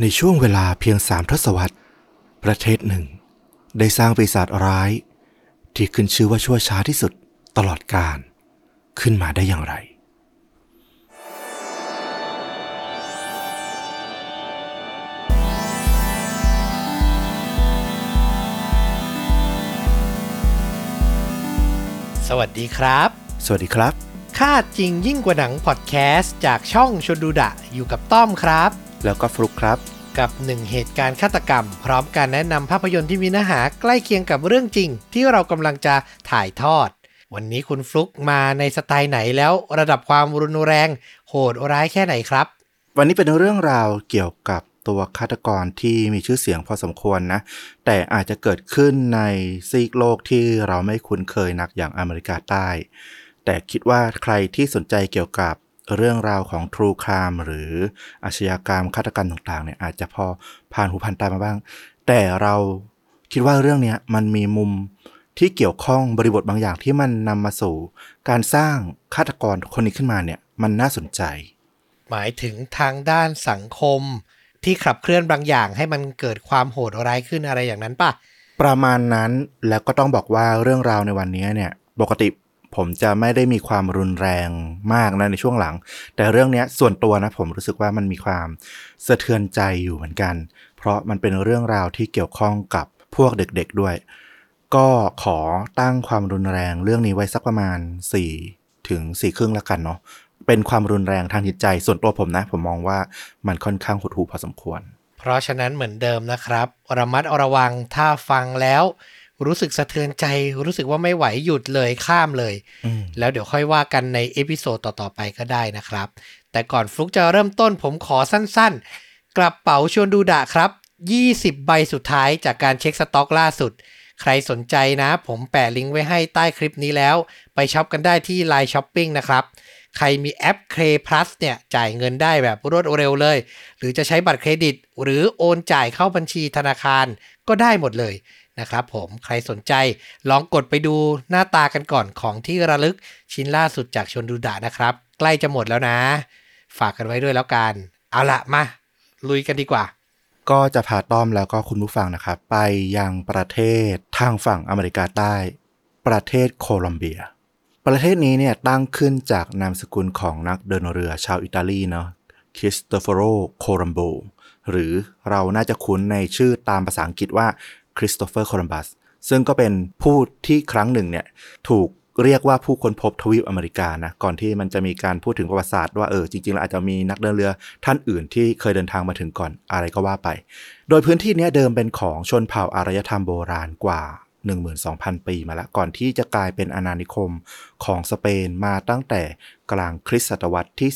ในช่วงเวลาเพียงสามทศวรรษ ประเทศหนึ่ง ได้สร้างปีศาจร้าย ที่ขึ้นชื่อว่าชั่วช้าที่สุดตลอดกาลขึ้นมาได้อย่างไร สวัสดีครับ สวัสดีครับ ค่าจริงยิ่งกว่าหนังพอดแคสต์จากช่องชนดูดะอยู่กับต้อมครับ แล้วก็ฟลุกครับ กับหนึ่งเหตุการณ์ฆาตกรรม พร้อมการแนะนำภาพยนตร์ที่มีเนื้อหาใกล้เคียงกับเรื่องจริง ที่เรากำลังจะถ่ายทอด วันนี้คุณฟลุกมาในสไตล์ไหนแล้วระดับความรุนแรง โหดร้ายแค่ไหนครับ วันนี้เป็นเรื่องราวเกี่ยวกับตัวฆาตกรที่มีชื่อเสียงพอสมควรนะ แต่อาจจะเกิดขึ้นในซีกโลกที่เราไม่คุ้นเคยนักอย่างอเมริกาใต้ แต่คิดว่าใครที่สนใจเกี่ยวกับ เรื่องราวของทรูครามหรืออาชญากรรมฆาตกรรมต่างๆเนี่ยอาจจะพอผ่านหูผ่านตามาบ้าง แต่เราคิดว่าเรื่องเนี้ยมันมีมุมที่เกี่ยวข้องบริบทบางอย่างที่มันนำมาสู่ การสร้างฆาตกรคนนี้ขึ้นมาเนี่ยมันน่าสนใจ หมายถึงทางด้านสังคมที่ขับเคลื่อนบางอย่างให้มันเกิดความโหดร้ายขึ้นอะไรอย่างนั้นป่ะ ประมาณนั้นแล้วก็ต้องบอกว่าเรื่องราวในวันนี้เนี่ย ปกติ ผมจะไม่ได้มีความรุนแรงมากนะในช่วงหลัง แต่เรื่องนี้ส่วนตัวนะผมรู้สึกว่ามันมีความสะเทือนใจอยู่เหมือนกัน เพราะมันเป็นเรื่องราวที่เกี่ยวข้องกับพวกเด็กๆด้วย ก็ขอตั้งความรุนแรงเรื่องนี้ไว้สักประมาณ 4 ถึง4ครึ่งแล้วกันเนาะเป็นความรุนแรงทางจิตใจ ส่วนตัวผมนะ ผมมองว่ามันค่อนข้างหดหู่พอสมควร เพราะฉะนั้นเหมือนเดิมนะครับ ระมัดระวังถ้าฟังแล้ว รู้สึกสะเทือนใจ รู้สึกว่าไม่ไหวหยุดเลยข้ามเลยอืมแล้วเดี๋ยวค่อยว่ากันใน episode ต่อ ๆ ไปก็ได้นะครับ แต่ก่อนฟลุกจะเริ่มต้นผมขอสั้นๆ กระเป๋าชวนดูดะครับ 20 ใบสุดท้ายจากการ check stock ล่าสุด ใครสนใจนะ ผมแปะลิงก์ไว้ให้ใต้คลิปนี้แล้ว ไป shop กันได้ที่ Line Shopping นะครับใครมีแอป K Plus เนี่ยจ่ายเงินได้แบบรวดเร็วเลย หรือจะใช้บัตรเครดิต หรือโอนจ่ายเข้าบัญชีธนาคารก็ได้หมดเลย นะครับผมใครสนใจลองกดไปดูหน้าตากันก่อนของที่ระลึกชิ้นล่าสุดจากชนดูดะนะครับ ใกล้จะหมดแล้วนะ ฝากกันไว้ด้วยแล้วกัน เอาละมา ลุยกันดีกว่า ก็จะพาต้อมแล้วก็คุณผู้ฟังนะครับ ไปยังประเทศทางฝั่งอเมริกาใต้ ประเทศโคลอมเบีย ประเทศนี้เนี่ยตั้งขึ้นจากนามสกุลของนักเดินเรือชาวอิตาลีเนาะคริสโตเฟโรโคลัมโบหรือเราน่าจะคุ้นในชื่อตามภาษาอังกฤษว่า คริสโตเฟอร์โคลัมบัสซึ่งก็เป็นผู้ที่ครั้งหนึ่งเนี่ยถูกเรียกว่าผู้ค้นพบทวีปอเมริกานะก่อนที่มันจะมีการพูดถึงประวัติศาสตร์ว่าเออจริงๆแล้วอาจจะมีนักเดินเรือท่านอื่นที่เคยเดินทางมาถึงก่อนอะไรก็ว่าไป โดยพื้นที่นี้เดิมเป็นของชนเผ่าอารยธรรมโบราณกว่า 12,000 ปีมาแล้วก่อนที่จะกลายเป็นอาณานิคมของสเปนมาตั้งแต่กลางคริสตศตวรรษที่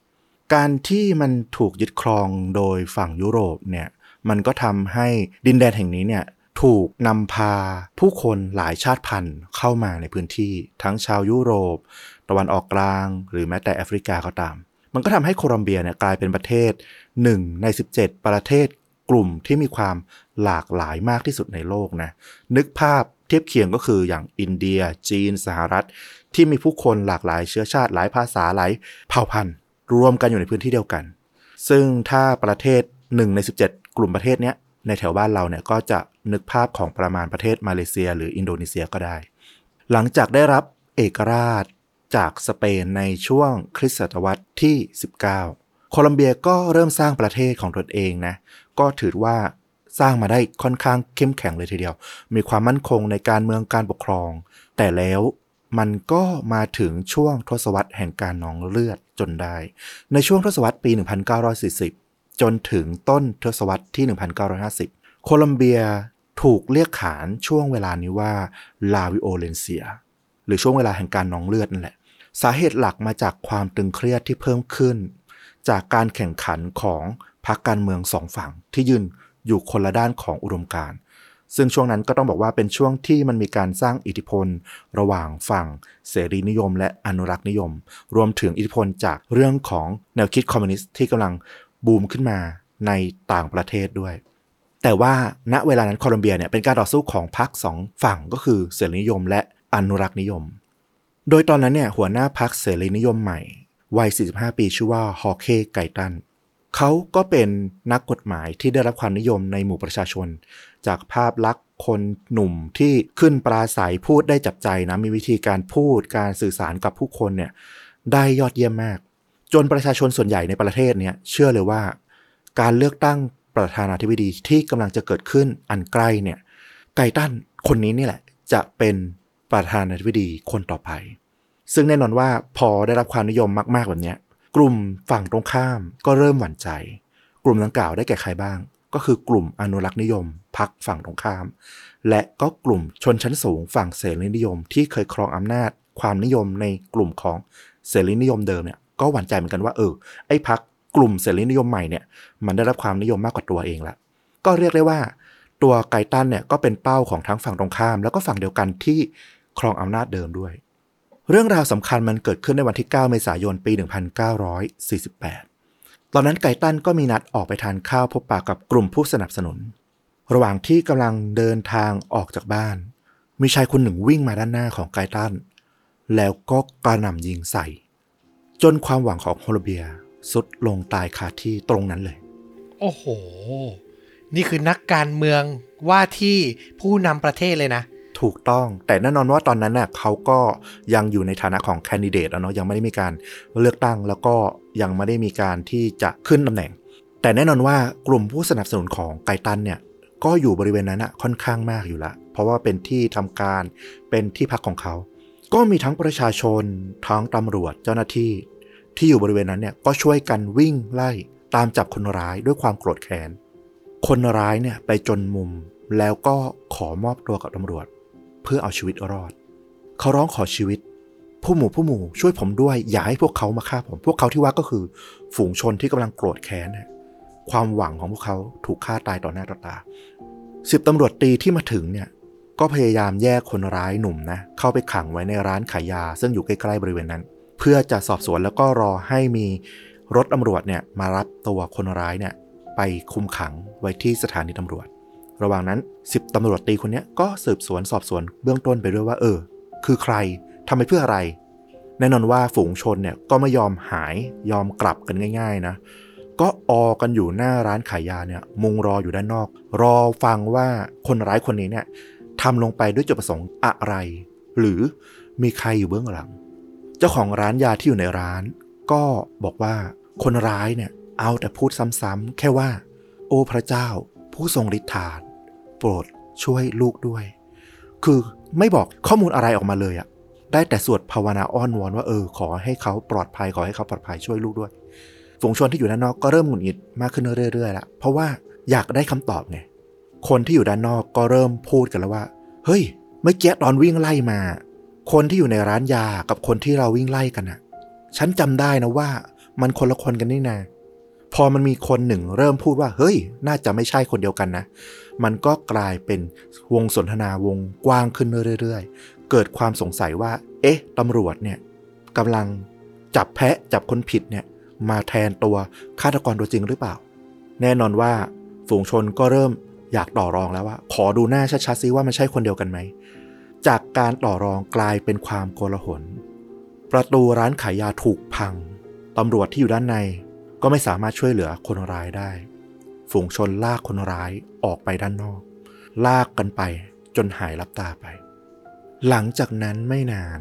16 การที่มันถูกยึดครองโดยฝั่งยุโรปเนี่ยมันก็ทำให้ดินแดนแห่งนี้เนี่ย ถูกนำพาผู้คนหลายชาติพันธุ์เข้ามาในพื้นที่ทั้งชาวยุโรป ตะวันออกกลาง หรือแม้แต่แอฟริกาก็ตาม มันก็ทำให้โคลอมเบียเนี่ยกลายเป็นประเทศ 1 ใน 17 ประเทศกลุ่มที่มีความหลากหลายมากที่สุดในโลกนะนึกภาพเทียบเคียงก็คืออย่างอินเดีย จีน สหรัฐ ที่มีผู้คนหลากหลายเชื้อชาติหลายภาษาหลายเผ่าพันธุ์ รวมกันอยู่ในพื้นที่เดียวกัน ซึ่งถ้าประเทศ 1 ใน 17 กลุ่มประเทศเนี้ย ในแถวบ้านเราเนี่ยก็จะนึกภาพของประมาณประเทศมาเลเซีย หรืออินโดนีเซียก็ได้ หลังจากได้รับเอกราชจากสเปนในช่วงคริสตศตวรรษที่ 19 โคลัมเบียก็เริ่มสร้างประเทศของตนเองนะ ก็ถือว่าสร้างมาได้ค่อนข้างเข้มแข็งเลยทีเดียว มีความมั่นคงในการเมืองการปกครอง แต่แล้วมันก็มาถึงช่วงทศวรรษแห่งการนองเลือดจนได้ ในช่วงทศวรรษปี 1940 จนถึงต้นทศวรรษที่ 1950 โคลัมเบียถูกเรียกขานช่วงเวลานี้ว่าลาวิโอเลนเซีย หรือช่วงเวลาแห่งการนองเลือดนั่นแหละ สาเหตุหลักมาจากความตึงเครียดที่เพิ่มขึ้น จากการแข่งขันของพรรคการเมืองสองฝั่งที่ยืนอยู่คนละด้านของอุดมการณ์ซึ่งช่วงนั้นก็ต้องบอกว่าเป็นช่วงที่มันมีการสร้างอิทธิพล ระหว่างฝั่งเสรีนิยม และอนุรักษ์นิยม รวมถึงอิทธิพลจากเรื่องของแนวคิดคอมมิวนิสต์ที่กำลัง บูมขึ้นมาในต่างประเทศด้วย แต่ว่าณเวลานั้นโคลอมเบียเนี่ยเป็นการต่อสู้ของพรรคสองฝั่งก็คือเสรีนิยม และอนุรักษ์นิยม โดยตอนนั้นเนี่ยหัวหน้าพรรคเสรีนิยมใหม่วัย 45 ปีชื่อว่าฮอเคไกตันเขาก็เป็นนักกฎหมายที่ได้รับความนิยมในหมู่ประชาชน จากภาพลักษณ์คนหนุ่มที่ขึ้นปราศัยพูดได้จับใจนะมีวิธีการพูดการสื่อสารกับผู้คนเนี่ยได้ยอดเยี่ยมมาก จนประชาชนส่วนใหญ่ในประเทศเนี่ยเชื่อเลยว่า การเลือกตั้งประธานาธิบดีที่กำลังจะเกิดขึ้นอันใกล้เนี่ยไกตันคนนี้นี่แหละ จะเป็นประธานาธิบดีคนต่อไป ซึ่งแน่นอนว่าพอได้รับความนิยมมาก ๆ แบบเนี้ยกลุ่มฝั่งตรงข้ามก็เริ่มหวั่นใจ กลุ่มดังกล่าวได้แก่ใครบ้าง ก็คือกลุ่มอนุรักษ์นิยมพักฝั่งตรงข้าม และก็กลุ่มชนชั้นสูงฝั่งเสรีนิยมที่เคยครองอำนาจความนิยมในกลุ่มของเสรีนิยมเดิมเนี่ย ก็หวั่นใจเหมือนกันว่าเออไอ้พักกลุ่มเสรีนิยมใหม่เนี่ยมันได้รับความนิยมมากกว่าตัวเองละก็เรียกได้ว่าตัวไกตันเนี่ยก็เป็นเป้าของทั้งฝั่งตรงข้าม แล้วก็ฝั่งเดียวกันที่ครองอำนาจเดิมด้วย เรื่องราวสำคัญมันเกิดขึ้นในวันที่ 9 เมษายนปี 1948 ตอนนั้นไกตันก็มีนัดออกไปทานข้าวพบปะกับกลุ่มผู้สนับสนุน ระหว่างที่กำลังเดินทางออกจากบ้าน มีชายคนหนึ่งวิ่งมาด้านหน้าของไกตันแล้วก็กระหน่ำยิงใส่ จนความหวังของโฮโลเบียสุดลงตายคาที่ตรงนั้นเลย โอ้โห นี่คือนักการเมืองว่าที่ผู้นำประเทศเลยนะ ถูกต้อง แต่แน่นอนว่าตอนนั้นน่ะเขาก็ยังอยู่ในฐานะของแคนดิเดตอะเนาะยังไม่ได้มีการเลือกตั้งแล้วก็ยังไม่ได้มีการที่จะขึ้นตำแหน่ง แต่แน่นอนว่ากลุ่มผู้สนับสนุนของไกตันเนี่ยก็อยู่บริเวณนั้นอะค่อนข้างมากอยู่ละ เพราะว่าเป็นที่ทำการเป็นที่พักของเขา ก็มีทั้งประชาชน ทั้งตำรวจเจ้าหน้าที่ ที่อยู่บริเวณนั้นเนี่ยก็ช่วยกันวิ่งไล่ตามจับคนร้ายด้วยความโกรธแค้น คนร้ายเนี่ยไปจนมุมแล้วก็ขอมอบตัวกับตำรวจ เพื่อเอาชีวิตรอด เขาร้องขอชีวิต ผู้หมู่ผู้หมู่ช่วยผมด้วยอย่าให้พวกเขามาฆ่าผม พวกเขาที่ว่าก็คือฝูงชนที่กำลังโกรธแค้นความหวังของพวกเขาถูกฆ่าตายต่อหน้าต่อตาสิบตำรวจตีที่มาถึงเนี่ย ก็พยายามแยกคนร้ายหนุ่มนะเข้าไปขังไว้ในร้านขายยา ซึ่งอยู่ใกล้ๆบริเวณนั้น เพื่อจะสอบสวนแล้วก็รอให้มีรถตำรวจเนี่ยมารับตัวคนร้ายเนี่ยไปคุมขังไว้ที่สถานีตำรวจ ระหว่างนั้นสิบตำรวจตีคนนี้ก็สืบสวนสอบสวนเบื้องต้นไปด้วยว่า เออ คือใครทำไปเพื่ออะไร แน่นอนว่าฝูงชนเนี่ยก็ไม่ยอมหายยอมกลับกันง่าย ๆนะ ก็ออกันอยู่หน้าร้านขายยาเนี่ยมุงรออยู่ด้านนอก รอฟังว่าคนร้ายคนนี้เนี่ย ทำลงไปด้วยจุดประสงค์อะไร หรือมีใครอยู่เบื้องหลัง เจ้าของร้านยาที่อยู่ในร้าน ก็บอกว่าคนร้ายเนี่ยเอาแต่พูดซ้ำๆแค่ว่า โอ้พระเจ้า ผู้ทรงฤทธานุโปรดช่วยลูกด้วย คือไม่บอกข้อมูลอะไรออกมาเลยอะได้แต่สวดภาวนาอ้อนวอนว่าเออขอให้เขาปลอดภัยขอให้เขาปลอดภัยช่วยลูกด้วยฝูงชนที่อยู่ด้านนอกก็เริ่มหงุดหงิดมากขึ้นเรื่อยๆละเพราะว่าอยากได้คำตอบไง คนที่อยู่ด้านนอกก็เริ่มพูดกันแล้วว่า เฮ้ย เมื่อกี้ตอนวิ่งไล่มา คนที่อยู่ในร้านยากับคนที่เราวิ่งไล่กันอะฉันจำได้นะว่า มันคนละคนกันนี่นาพอมันมีคนหนึ่งเริ่มพูดว่า เฮ้ย น่าจะไม่ใช่คนเดียวกันนะ มันก็กลายเป็นวงสนทนาวงกว้างขึ้นเรื่อยๆ เกิดความสงสัยว่า เอ๊ะตำรวจเนี่ยกำลังจับแพะจับคนผิดเนี่ย มาแทนตัวฆาตกรตัวจริงหรือเปล่า แน่นอนว่าฝูงชนก็เริ่ม อยากต่อรองแล้วว่า ขอดูหน้าชัดๆซิว่ามันใช่คนเดียวกันไหม จากการต่อรองกลายเป็นความโกลาหล ประตูร้านขายยาถูกพัง ตำรวจที่อยู่ด้านในก็ไม่สามารถช่วยเหลือคนร้ายได้ ฝูงชนลากคนร้ายออกไปด้านนอก ลากกันไปจนหายลับตาไป หลังจากนั้นไม่นาน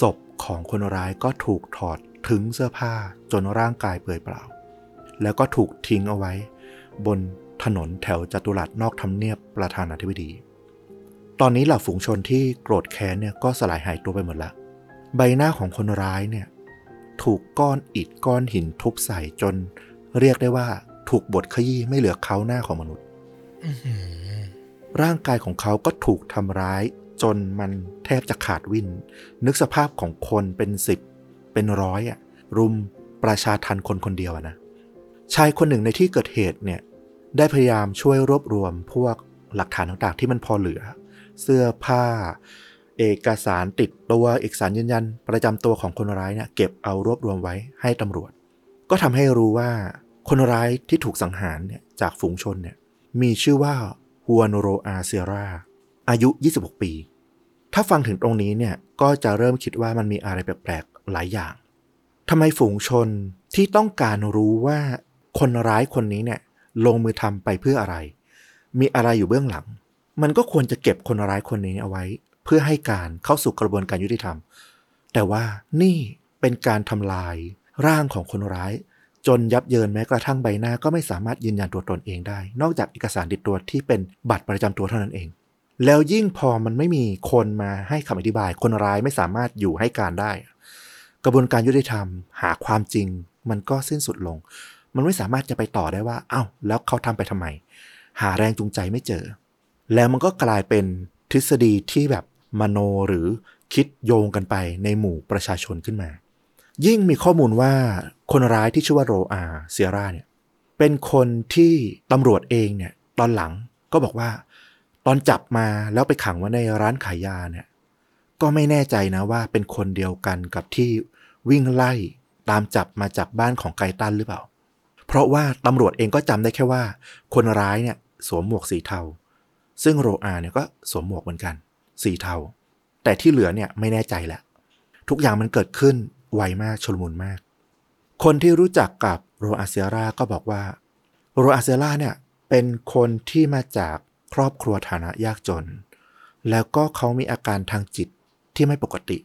ศพของคนร้ายก็ถูกถอดถึงเสื้อผ้าจนร่างกายเปลือยเปล่า แล้วก็ถูกทิ้งเอาไว้ บน ถนนแถวจัตุรัสนอกทำเนียบประธานาธิบดี ตอนนี้เหล่าฝูงชนที่โกรธแค้นเนี่ยก็สลายหายตัวไปหมดละ ใบหน้าของคนร้ายเนี่ยถูกก้อนอิฐก้อนหินทุบใส่จน เรียกได้ว่าถูกบดขยี้ไม่เหลือเขาหน้าของมนุษย์ร่างกายของเขาก็ถูกทำร้าย จนมันแทบจะขาดวิน นึกสภาพของคนเป็นสิบ เป็นร้อยอะรุมประชาทันคนคนเดียวนะชายคนหนึ่งในที่เกิดเหตุเนี่ย ได้พยายามช่วยรวบรวมพวกหลักฐานต่างๆ ที่มันพอเหลือ เสื้อผ้า เอกสารติดตัวเอกสารยืนยัน ประจำตัวของคนร้ายเนี่ยเก็บเอารวบรวมไว้ให้ตำรวจ ก็ทำให้รู้ว่าคนร้ายที่ถูกสังหารเนี่ยจากฝูงชนเนี่ยมีชื่อว่าฮัวนโรอาเซียราอายุ 26 ปี ถ้าฟังถึงตรงนี้เนี่ยก็จะเริ่มคิดว่ามันมีอะไรแปลกๆหลายอย่างทำไมฝูงชนที่ต้องการรู้ว่าคนร้ายคนนี้เนี่ย ลงมือทำไปเพื่ออะไร มีอะไรอยู่เบื้องหลัง มันก็ควรจะเก็บคนร้ายคนนี้เอาไว้ เพื่อให้การเข้าสู่กระบวนการยุติธรรม แต่ว่านี่เป็นการทำลายร่างของคนร้าย จนยับเยินแม้กระทั่งใบหน้าก็ไม่สามารถยืนยันตัวตนเองได้ นอกจากเอกสารติดตัวที่เป็นบัตรประจำตัวเท่านั้นเอง แล้วยิ่งพอมันไม่มีคนมาให้คำอธิบาย คนร้ายไม่สามารถอยู่ให้การได้ กระบวนการยุติธรรม หาความจริง มันก็สิ้นสุดลง มันไม่สามารถจะไปต่อได้ว่าเอ้าแล้วเขาทำไปทำไม หาแรงจูงใจไม่เจอ แล้วมันก็กลายเป็นทฤษฎีที่แบบมโนหรือคิดโยงกันไปในหมู่ประชาชนขึ้นมา ยิ่งมีข้อมูลว่าคนร้ายที่ชื่อว่าโรอาเซียร่าเนี่ยเป็นคนที่ตำรวจเองเนี่ยตอนหลังก็บอกว่า ตอนจับมาแล้วไปขังไว้ในร้านขายยาเนี่ยก็ไม่แน่ใจนะว่าเป็นคนเดียวกันกับที่วิ่งไล่ตามจับมาจากบ้านของไกตันหรือเปล่า เพราะว่าตำรวจเองก็จำได้แค่ว่า คนร้ายเนี่ยสวมหมวกสีเทา ซึ่งโรอาเนี่ยก็สวมหมวกเหมือนกัน สีเทา แต่ที่เหลือเนี่ยไม่แน่ใจแหละทุกอย่างมันเกิดขึ้นไวมากชลมุนมาก คนที่รู้จักกับโรอาเซียราก็บอกว่า โรอาเซียราเนี่ยเป็นคนที่มาจากครอบครัวฐานะยากจน แล้วก็เขามีอาการทางจิตที่ไม่ปกติ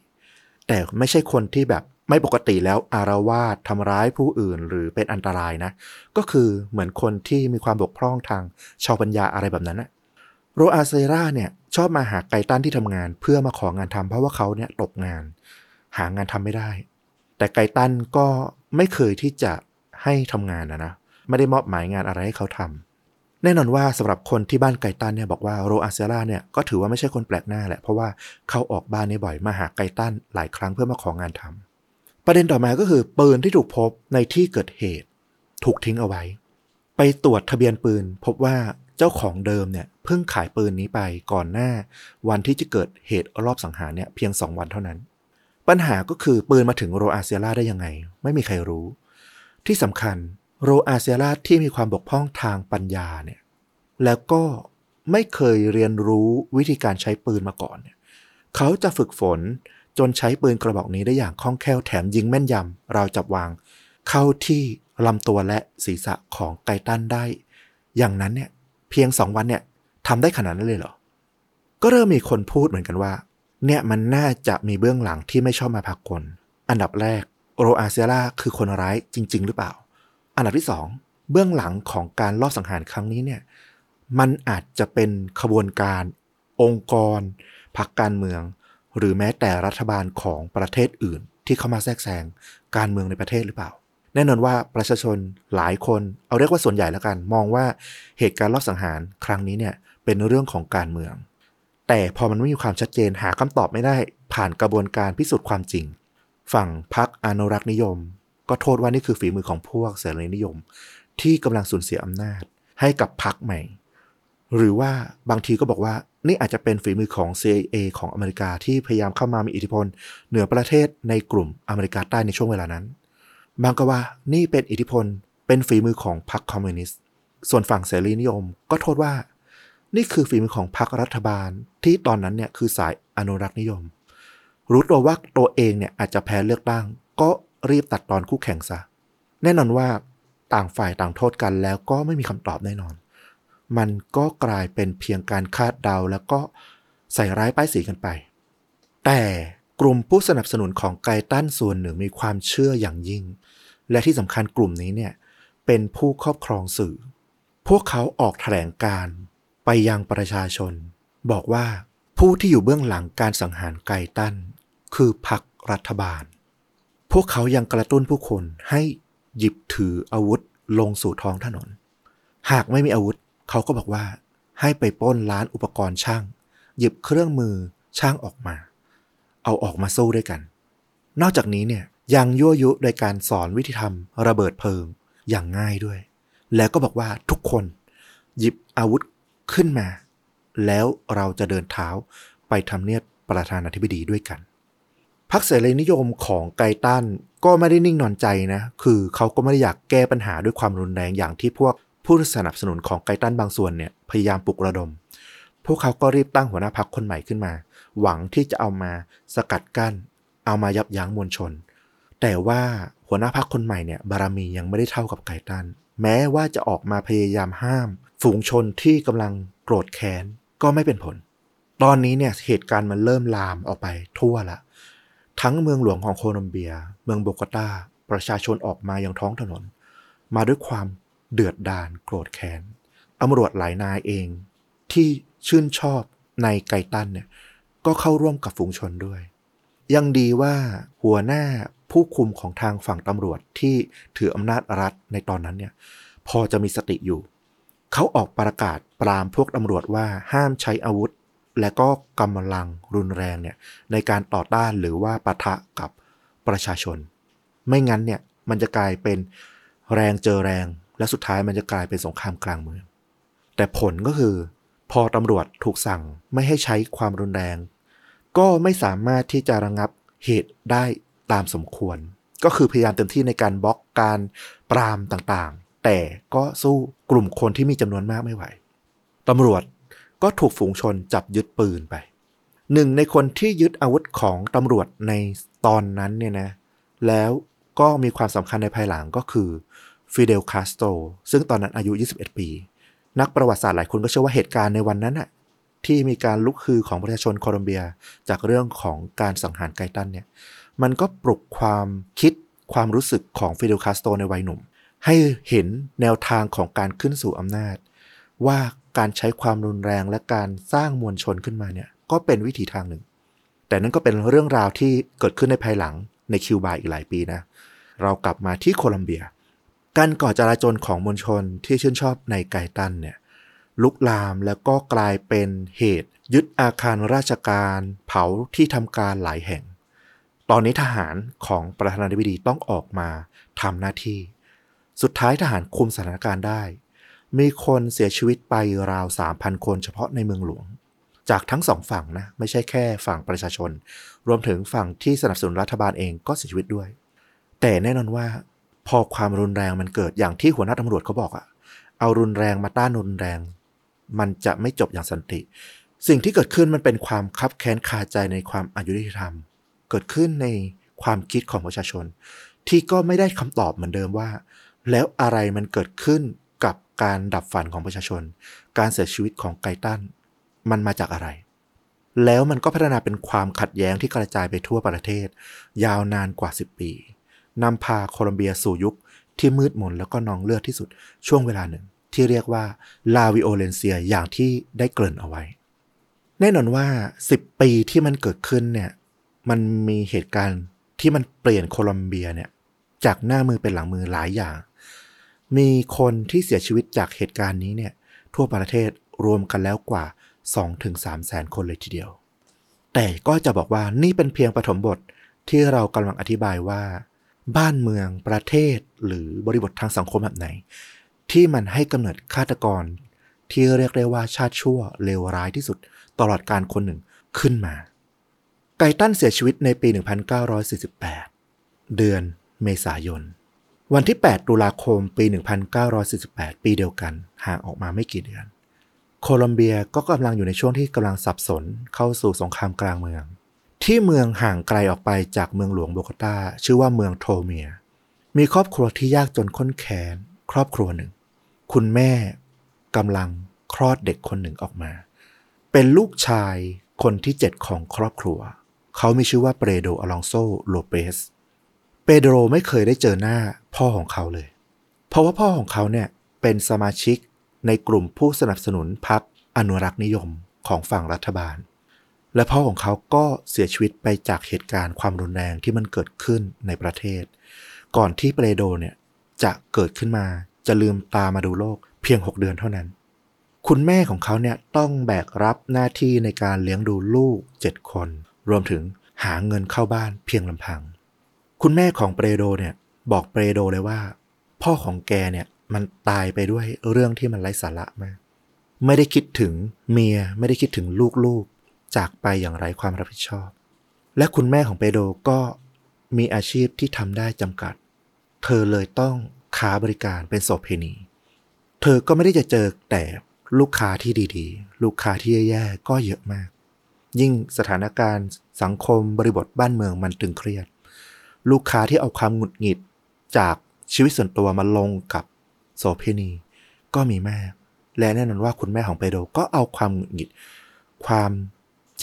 แต่ไม่ใช่คนที่แบบ ไม่ปกติแล้วอารวาสทำร้ายผู้อื่นหรือเป็นอันตรายนะ ก็คือเหมือนคนที่มีความบกพร่องทางชาวปัญญาอะไรแบบนั้นนะโรอาเซราเนี่ยชอบมาหาไกตันที่ทำงาน เพื่อมาของานทำเพราะว่าเขาเนี่ยตกงาน หางานทำไม่ได้ แต่ไกตันก็ไม่เคยที่จะให้ทำงานนะนะไม่ได้มอบหมายงานอะไรให้เขาทำแน่นอนว่าสำหรับคนที่บ้านไกตันเนี่ยบอกว่าโรอาเซราเนี่ยก็ถือว่าไม่ใช่คนแปลกหน้าแหละเพราะว่าเขาออกบ้านนี้บ่อยมาหาไกตันหลายครั้งเพื่อมาของานทำ ประเด็นต่อมาก็คือปืนที่ถูกพบในที่เกิดเหตุ ถูกทิ้งเอาไว้ ไปตรวจทะเบียนปืน พบว่าเจ้าของเดิมเนี่ยเพิ่งขายปืนนี้ไปก่อนหน้า วันที่จะเกิดเหตุรอบสังหารเนี่ยเพียง2วันเท่านั้น ปัญหาก็คือปืนมาถึงโรอาเซียราได้ยังไง ไม่มีใครรู้ ที่สำคัญโรอาเซียราที่มีความบกพร่องทางปัญญาเนี่ยแล้วก็ไม่เคยเรียนรู้วิธีการใช้ปืนมาก่อนเนี่ยเขาจะฝึกฝน จนใช้ปืนกระบอกนี้ได้อย่างคล่องแคล่วแถมยิงแม่นยำเราจับวาง เข้าที่ลำตัวและศีรษะของไกตันได้ อย่างนั้นเนี่ย เพียงสองวันเนี่ยทำได้ขนาดนั้นเลยเหรอ ก็เริ่มมีคนพูดเหมือนกันว่า เนี่ยมันน่าจะมีเบื้องหลังที่ไม่ชอบมาพากลอันดับแรกโรอาเซียร่าคือคนร้ายจริง ๆ หรือเปล่า อันดับที่สองเบื้องหลังของการลอบสังหารครั้งนี้เนี่ย มันอาจจะเป็นขบวนการ องค์กรพรรคการเมือง หรือแม้แต่รัฐบาลของประเทศอื่น ที่เข้ามาแทรกแซงการเมืองในประเทศหรือเปล่า แน่นอนว่าประชาชนหลายคน เอาเรียกว่าส่วนใหญ่แล้วกัน มองว่าเหตุการณ์ลอบสังหารครั้งนี้เนี่ยเป็นเรื่องของการเมือง แต่พอมันไม่มีความชัดเจนหาคำตอบไม่ได้ ผ่านกระบวนการพิสูจน์ความจริง ฝั่งพรรคอนุรักษ์นิยม ก็โทษว่านี่คือฝีมือของพวกเสรีนิยม ที่กำลังสูญเสียอำนาจให้กับพรรคใหม่ หรือว่าบางทีก็บอกว่า นี่อาจจะเป็นฝีมือของ CIA ของอเมริกาที่พยายามเข้ามามีอิทธิพล เหนือประเทศในกลุ่มอเมริกาใต้ในช่วงเวลานั้น บางก็ว่านี่เป็นอิทธิพลเป็นฝีมือของพรรคคอมมิวนิสต์ ส่วนฝั่งเสรีนิยมก็โทษว่า นี่คือฝีมือของพรรครัฐบาลที่ตอนนั้นเนี่ยคือสายอนุรักษ์นิยม รู้ตัวว่าตัวเองเนี่ยอาจจะแพ้เลือกตั้ง ก็รีบตัดตอนคู่แข่งซะ แน่นอนว่าต่างฝ่ายต่างโทษกันแล้วก็ไม่มีคำตอบแน่นอน มันก็กลายเป็นเพียงการคาดเดาแล้วก็ใส่ร้ายป้ายสีกันไป แต่กลุ่มผู้สนับสนุนของไกตันส่วนหนึ่งมีความเชื่ออย่างยิ่ง และที่สำคัญกลุ่มนี้เนี่ยเป็นผู้ครอบครองสื่อ พวกเขาออกแถลงการ์ไปยังประชาชน บอกว่าผู้ที่อยู่เบื้องหลังการสังหารไกตัน คือพรรครัฐบาล พวกเขายังกระตุ้นผู้คนให้หยิบถืออาวุธลงสู่ท้องถนน หากไม่มีอาวุธ เขาก็บอกว่าให้ไปปล้นร้านอุปกรณ์ช่าง หยิบเครื่องมือช่างออกมา เอาออกมาสู้ด้วยกัน นอกจากนี้เนี่ยยังยั่วยุโดยการสอนวิธีทำระเบิดเพลิงอย่างง่ายด้วย แล้วก็บอกว่าทุกคนหยิบอาวุธขึ้นมา แล้วเราจะเดินเท้าไปทำเนียบประธานาธิบดีด้วยกันพรรคเสรีนิยมของไกตันก็ไม่ได้นิ่งนอนใจนะ คือเขาก็ไม่ได้อยากแก้ปัญหาด้วยความรุนแรงอย่างที่พวก ผู้สนับสนุนของไกตันบางส่วนเนี่ยพยายามปลุกระดม พวกเขาก็รีบตั้งหัวหน้าพรรคนใหม่ขึ้นมา หวังที่จะเอามาสกัดกั้น เอามายับยั้งมวลชน แต่ว่าหัวหน้าพรรคนใหม่เนี่ยบารมียังไม่ได้เท่ากับไกตัน แม้ว่าจะออกมาพยายามห้าม ฝูงชนที่กำลังโกรธแค้นก็ไม่เป็นผล ตอนนี้เนี่ยเหตุการณ์มันเริ่มลามออกไปทั่วละ ทั้งเมืองหลวงของโคลอมเบีย เมืองโบกตาประชาชนออกมาอยังท้องถนน มาด้วยความ เดือดดาลโกรธแค้นตำรวจหลายนายเอง ที่ชื่นชอบในไกตันเนี่ย ก็เข้าร่วมกับฝูงชนด้วย ยังดีว่าหัวหน้าผู้คุมของทางฝั่งตำรวจที่ถืออำนาจรัฐในตอนนั้นเนี่ย พอจะมีสติอยู่ เขาออกประกาศปรามพวกตำรวจว่าห้ามใช้อาวุธ และก็กำลังรุนแรงเนี่ยในการต่อต้านหรือว่าปะทะกับประชาชน ไม่งั้นเนี่ยมันจะกลายเป็นแรงเจอแรง และสุดท้ายมันจะกลายเป็นสงครามกลางเมือง แต่ผลก็คือ พอตำรวจถูกสั่งไม่ให้ใช้ความรุนแรง ก็ไม่สามารถที่จะระงับเหตุได้ตามสมควร ก็คือพยายามเต็มที่ในการบล็อกการปรามต่างๆ แต่ก็สู้กลุ่มคนที่มีจำนวนมากไม่ไหวตำรวจก็ถูกฝูงชนจับยึดปืนไป หนึ่งในคนที่ยึดอาวุธของตำรวจในตอนนั้นเนี่ยนะ แล้วก็มีความสำคัญในภายหลังก็คือ ฟิเดลคาสโตรซึ่งตอนนั้นอายุ 21 ปี นักประวัติศาสตร์หลายคนก็เชื่อว่าเหตุการณ์ในวันนั้นน่ะที่มีการลุกฮือของประชาชนโคลอมเบีย จากเรื่องของการสังหารไกตันเนี่ยมันก็ปลุกความคิดความรู้สึกของฟิเดลคาสโตในวัยหนุ่ม ให้เห็นแนวทางของการขึ้นสู่อำนาจ ว่าการใช้ความรุนแรงและการสร้างมวลชนขึ้นมาเนี่ยก็เป็นวิธีทางหนึ่ง แต่นั่นก็เป็นเรื่องราวที่เกิดขึ้นในภายหลังในคิวบาอีกหลายปีนะ เรากลับมาที่โคลัมเบีย การก่อจราจรของมวลชนที่ชื่นชอบในไกตันเนี่ยลุกลามแล้วก็กลายเป็นเหตุ ยึดอาคารราชการ เผาที่ทำการหลายแห่ง ตอนนี้ทหารของประธานาธิบดีต้องออกมาทำหน้าที่ สุดท้ายทหารคุมสถานการณ์ได้ มีคนเสียชีวิตไปราว 3,000 คนเฉพาะในเมืองหลวง จากทั้งสองฝั่งนะ ไม่ใช่แค่ฝั่งประชาชน รวมถึงฝั่งที่สนับสนุนรัฐบาลเองก็เสียชีวิตด้วย แต่แน่นอนว่า พอความรุนแรงมันเกิดอย่างที่หัวหน้าตำรวจเขาบอกอะเอารุนแรงมาต้านรุนแรง มันจะไม่จบอย่างสันติ สิ่งที่เกิดขึ้นมันเป็นความคับแค้นคาใจในความอายุติธรรม เกิดขึ้นในความคิดของประชาชน ที่ก็ไม่ได้คำตอบเหมือนเดิมว่า แล้วอะไรมันเกิดขึ้นกับการดับฝันของประชาชน การเสียชีวิตของไกตันมันมาจากอะไร แล้วมันก็พัฒนาเป็นความขัดแย้งที่กระจายไปทั่วประเทศ ยาวนานกว่า 10 ปี นำพาโคลอมเบียสู่ยุคที่มืดมนแล้วก็นองเลือดที่สุดช่วงเวลาหนึ่ง ที่เรียกว่าลาวิโอเลนเซียอย่างที่ได้เกริ่นเอาไว้ แน่นอนว่า 10 ปีที่มันเกิดขึ้นเนี่ยมันมีเหตุการณ์ที่มันเปลี่ยนโคลอมเบียเนี่ยจากหน้ามือเป็นหลังมือหลายอย่าง มีคนที่เสียชีวิตจากเหตุการณ์นี้เนี่ยทั่วประเทศรวมกันแล้วกว่า 2-3แสนคนเลยทีเดียว แต่ก็จะบอกว่านี่เป็นเพียงปฐมบทที่เรากำลังอธิบายว่า บ้านเมืองประเทศหรือบริบททางสังคมแบบไหน ที่มันให้กำเนิดฆาตกร ที่เรียกได้ว่าชาติชั่วเลวร้ายที่สุดตลอดการคนหนึ่งขึ้นมา ไกตันเสียชีวิตในปี 1948 เดือนเมษายน วันที่ 8 ตุลาคมปี 1948 ปีเดียวกันห่างออกมาไม่กี่เดือน โคลอมเบียก็กำลังอยู่ในช่วงที่กำลังสับสนเข้าสู่สงครามกลางเมือง ที่เมืองห่างไกลออกไปจากเมืองหลวงโบกตา ชื่อว่าเมืองโทเมีย มีครอบครัวที่ยากจนข้นแค้นครอบครัวหนึ่ง คุณแม่กำลังคลอดเด็กคนหนึ่งออกมา เป็นลูกชายคนที่เจ็ดของครอบครัว เขามีชื่อว่าเปโดอลองโซโลเปสเปโดรไม่เคยได้เจอหน้าพ่อของเขาเลย เพราะว่าพ่อของเขาเนี่ยเป็นสมาชิกในกลุ่มผู้สนับสนุนพรรคอนุรักษ์นิยมของฝั่งรัฐบาล และพ่อของเขาก็เสียชีวิตไปจากเหตุการณ์ความรุนแรงที่มันเกิดขึ้นในประเทศ ก่อนที่เปโดเนี่ยจะเกิดขึ้นมาจะลืมตามาดูโลกเพียง 6 เดือนเท่านั้น คุณแม่ของเขาเนี่ยต้องแบกรับหน้าที่ในการเลี้ยงดูลูก 7 คน รวมถึงหาเงินเข้าบ้านเพียงลำพัง คุณแม่ของเปโดเนี่ยบอกเปโดเลยว่า พ่อของแกเนี่ยมันตายไปด้วยเรื่องที่มันไร้สาระมาก ไม่ได้คิดถึงเมียไม่ได้คิดถึงลูกๆ จากไปอย่างไร้ความรับผิดชอบ และคุณแม่ของเปโดก็มีอาชีพที่ทำได้จำกัด เธอเลยต้องค้าบริการเป็นโสเพณีเธอก็ไม่ได้จะเจอแต่ลูกค้าที่ดีๆ ลูกค้าที่แย่ๆก็เยอะมาก ยิ่งสถานการณ์สังคมบริบทบ้านเมืองมันตึงเครียด ลูกค้าที่เอาความหงุดหงิดจากชีวิตส่วนตัวมาลงกับโสเพณีก็มีมาก และแน่นอนว่าคุณแม่ของเปโดก็เอาความหงุดหงิด ความ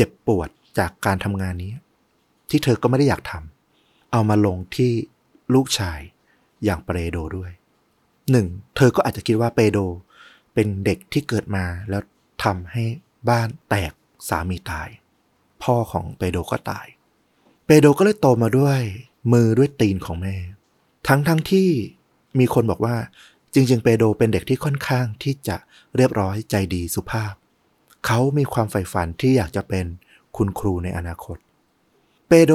จ็บปวดจากการทำงานนี้ ที่เธอก็ไม่ได้อยากทำเอามาลงที่ลูกชายอย่างเปโดด้วยหนึ่งเธอก็อาจจะคิดว่าเปโด เป็นเด็กที่เกิดมาแล้วทำให้บ้านแตกสามีตาย พ่อของเปโดก็ตาย เปโดก็เลยโตมาด้วย มือด้วยตีนของแม่ ทั้งทั้งที่มีคนบอกว่าจริง ๆ เปโดเป็นเด็กที่ค่อนข้างที่จะเรียบร้อยใจดีสุภาพ เขามีความใฝ่ฝันที่อยากจะเป็นคุณครูในอนาคต เปโด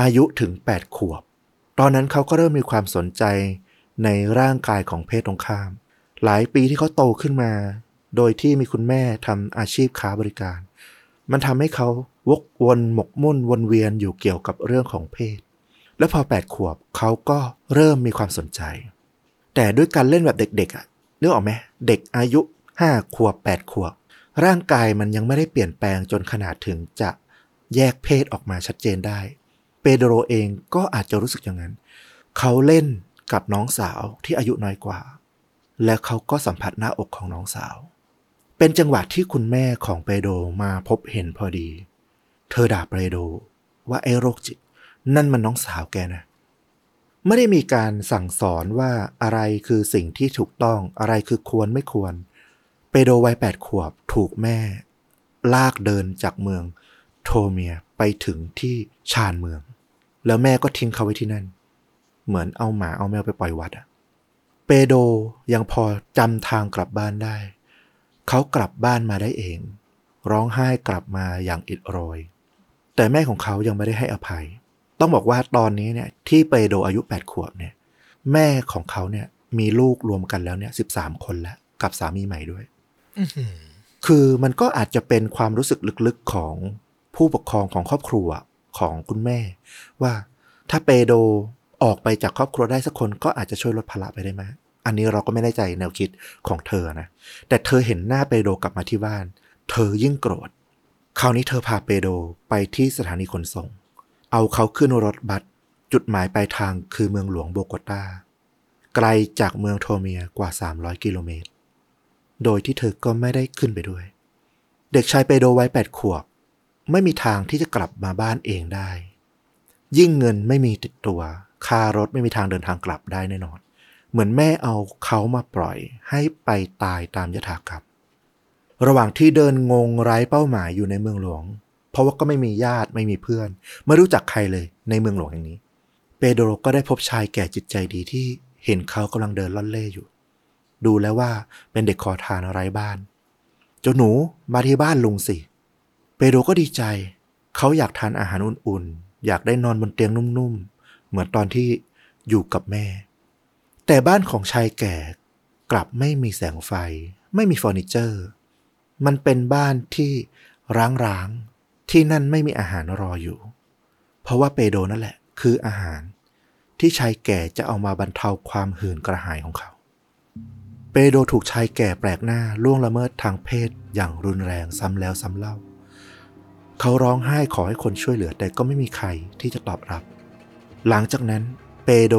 อายุถึง 8 ขวบ ตอนนั้นเขาก็เริ่มมีความสนใจในร่างกายของเพศตรงข้าม หลายปีที่เขาโตขึ้นมา โดยที่มีคุณแม่ทำอาชีพค้าบริการ มันทำให้เขาวกวนหมกมุ่นวนเวียนอยู่เกี่ยวกับเรื่องของเพศ แล้วพอ 8 ขวบเขาก็เริ่มมีความสนใจ แต่ด้วยการเล่นแบบเด็กๆอะนึกออกไหมเด็กอายุ 5 ขวบ 8 ขวบ ร่างกายมันยังไม่ได้เปลี่ยนแปลงจนขนาดถึงจะแยกเพศออกมาชัดเจนได้ เปโดรเองก็อาจจะรู้สึกอย่างนั้น เขาเล่นกับน้องสาวที่อายุน้อยกว่า และเขาก็สัมผัสหน้าอกของน้องสาว เป็นจังหวะที่คุณแม่ของเปโดมาพบเห็นพอดี เธอด่าเปโดว่าไอ้โรคจิต นั่นมันน้องสาวแกนะ ไม่ได้มีการสั่งสอนว่าอะไรคือสิ่งที่ถูกต้อง อะไรคือควรไม่ควร เปโดวัยแปดขวบถูกแม่ ลากเดินจากเมืองโทเมียไปถึงที่ชานเมือง แล้วแม่ก็ทิ้งเขาไว้ที่นั่น เหมือนเอาหมาเอาแมวไปปล่อยวัดอะเปโดยังพอจำทางกลับบ้านได้ เขากลับบ้านมาได้เอง ร้องไห้กลับมาอย่างอิดโรย แต่แม่ของเขายังไม่ได้ให้อภัย ต้องบอกว่าตอนนี้เนี่ยที่เปโดอายุ 8 ขวบเนี่ย แม่ของเขาเนี่ยมีลูกรวมกันแล้วเนี่ยสิคนแล้วกับสามีใหม่ด้วย คือมันก็อาจจะเป็นความรู้สึกลึกๆของผู้ปกครองของครอบครัวของคุณแม่ ว่าถ้าเปโดออกไปจากครอบครัวได้สักคนก็อาจจะช่วยลดภาระไปได้ไหมากอันนี้เราก็ไม่แน่ใจแนวคิดของเธอนะ แต่เธอเห็นหน้าเปโดกลับมาที่บ้าน เธอยิ่งโกรธ คราวนี้เธอพาเปโดไปที่สถานีขนส่ง เอาเขาขึ้นรถบัส จุดหมายปลายทางคือเมืองหลวงโบโกตา ไกลจากเมืองโทเมียกว่า 300 กิโลเมตร โดยที่เธอก็ไม่ได้ขึ้นไปด้วย เด็กชายเปโดวัยแปดขวบ ไม่มีทางที่จะกลับมาบ้านเองได้ ยิ่งเงินไม่มีติดตัว ค่ารถไม่มีทางเดินทางกลับได้แน่นอน เหมือนแม่เอาเขามาปล่อย ให้ไปตายตามยถากรรม ระหว่างที่เดินงงไร้เป้าหมายอยู่ในเมืองหลวง เพราะว่าก็ไม่มีญาติไม่มีเพื่อน ไม่รู้จักใครเลยในเมืองหลวงแห่งนี้ เปโดรก็ได้พบชายแก่จิตใจดีที่เห็นเขากำลังเดินล่อนเล่อยู่ ดูแล้วว่าเป็นเด็กขอทานอะไรบ้านเจ้าหนูมาที่บ้านลุงสิ เปโดรก็ดีใจ เขาอยากทานอาหารอุ่นๆ อยากได้นอนบนเตียงนุ่มๆ เหมือนตอนที่อยู่กับแม่ แต่บ้านของชายแก่กลับไม่มีแสงไฟ ไม่มีเฟอร์นิเจอร์ มันเป็นบ้านที่ร้างๆ ที่นั่นไม่มีอาหารรออยู่ เพราะว่าเปโดรนั่นแหละ คืออาหารที่ชายแก่จะเอามาบรรเทาความหื่นกระหายของเขา เปโดถูกชายแก่แปลกหน้าล่วงละเมิดทางเพศอย่างรุนแรงซ้ำแล้วซ้ำเล่า เขาร้องไห้ขอให้คนช่วยเหลือแต่ก็ไม่มีใครที่จะตอบรับ หลังจากนั้นเปโด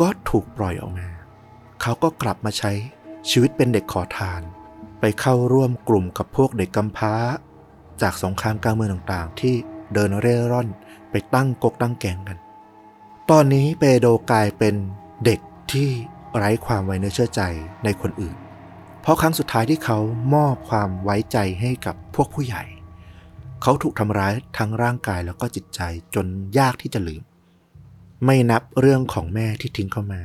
ก็ถูกปล่อยออกมา เขาก็กลับมาใช้ชีวิตเป็นเด็กขอทาน ไปเข้าร่วมกลุ่มกับพวกเด็กกำพร้า จากสงครามกลางเมืองต่างๆ ที่เดินเร่ร่อนไปตั้งกกตั้งแกงกัน ตอนนี้เปโดกลายเป็นเด็กที่ ไร้ความไว้เนื้อเชื่อใจในคนอื่น เพราะครั้งสุดท้ายที่เขามอบความไว้ใจให้กับพวกผู้ใหญ่ เขาถูกทำร้ายทั้งร่างกายแล้วก็จิตใจจนยากที่จะลืม ไม่นับเรื่องของแม่ที่ทิ้งเข้ามา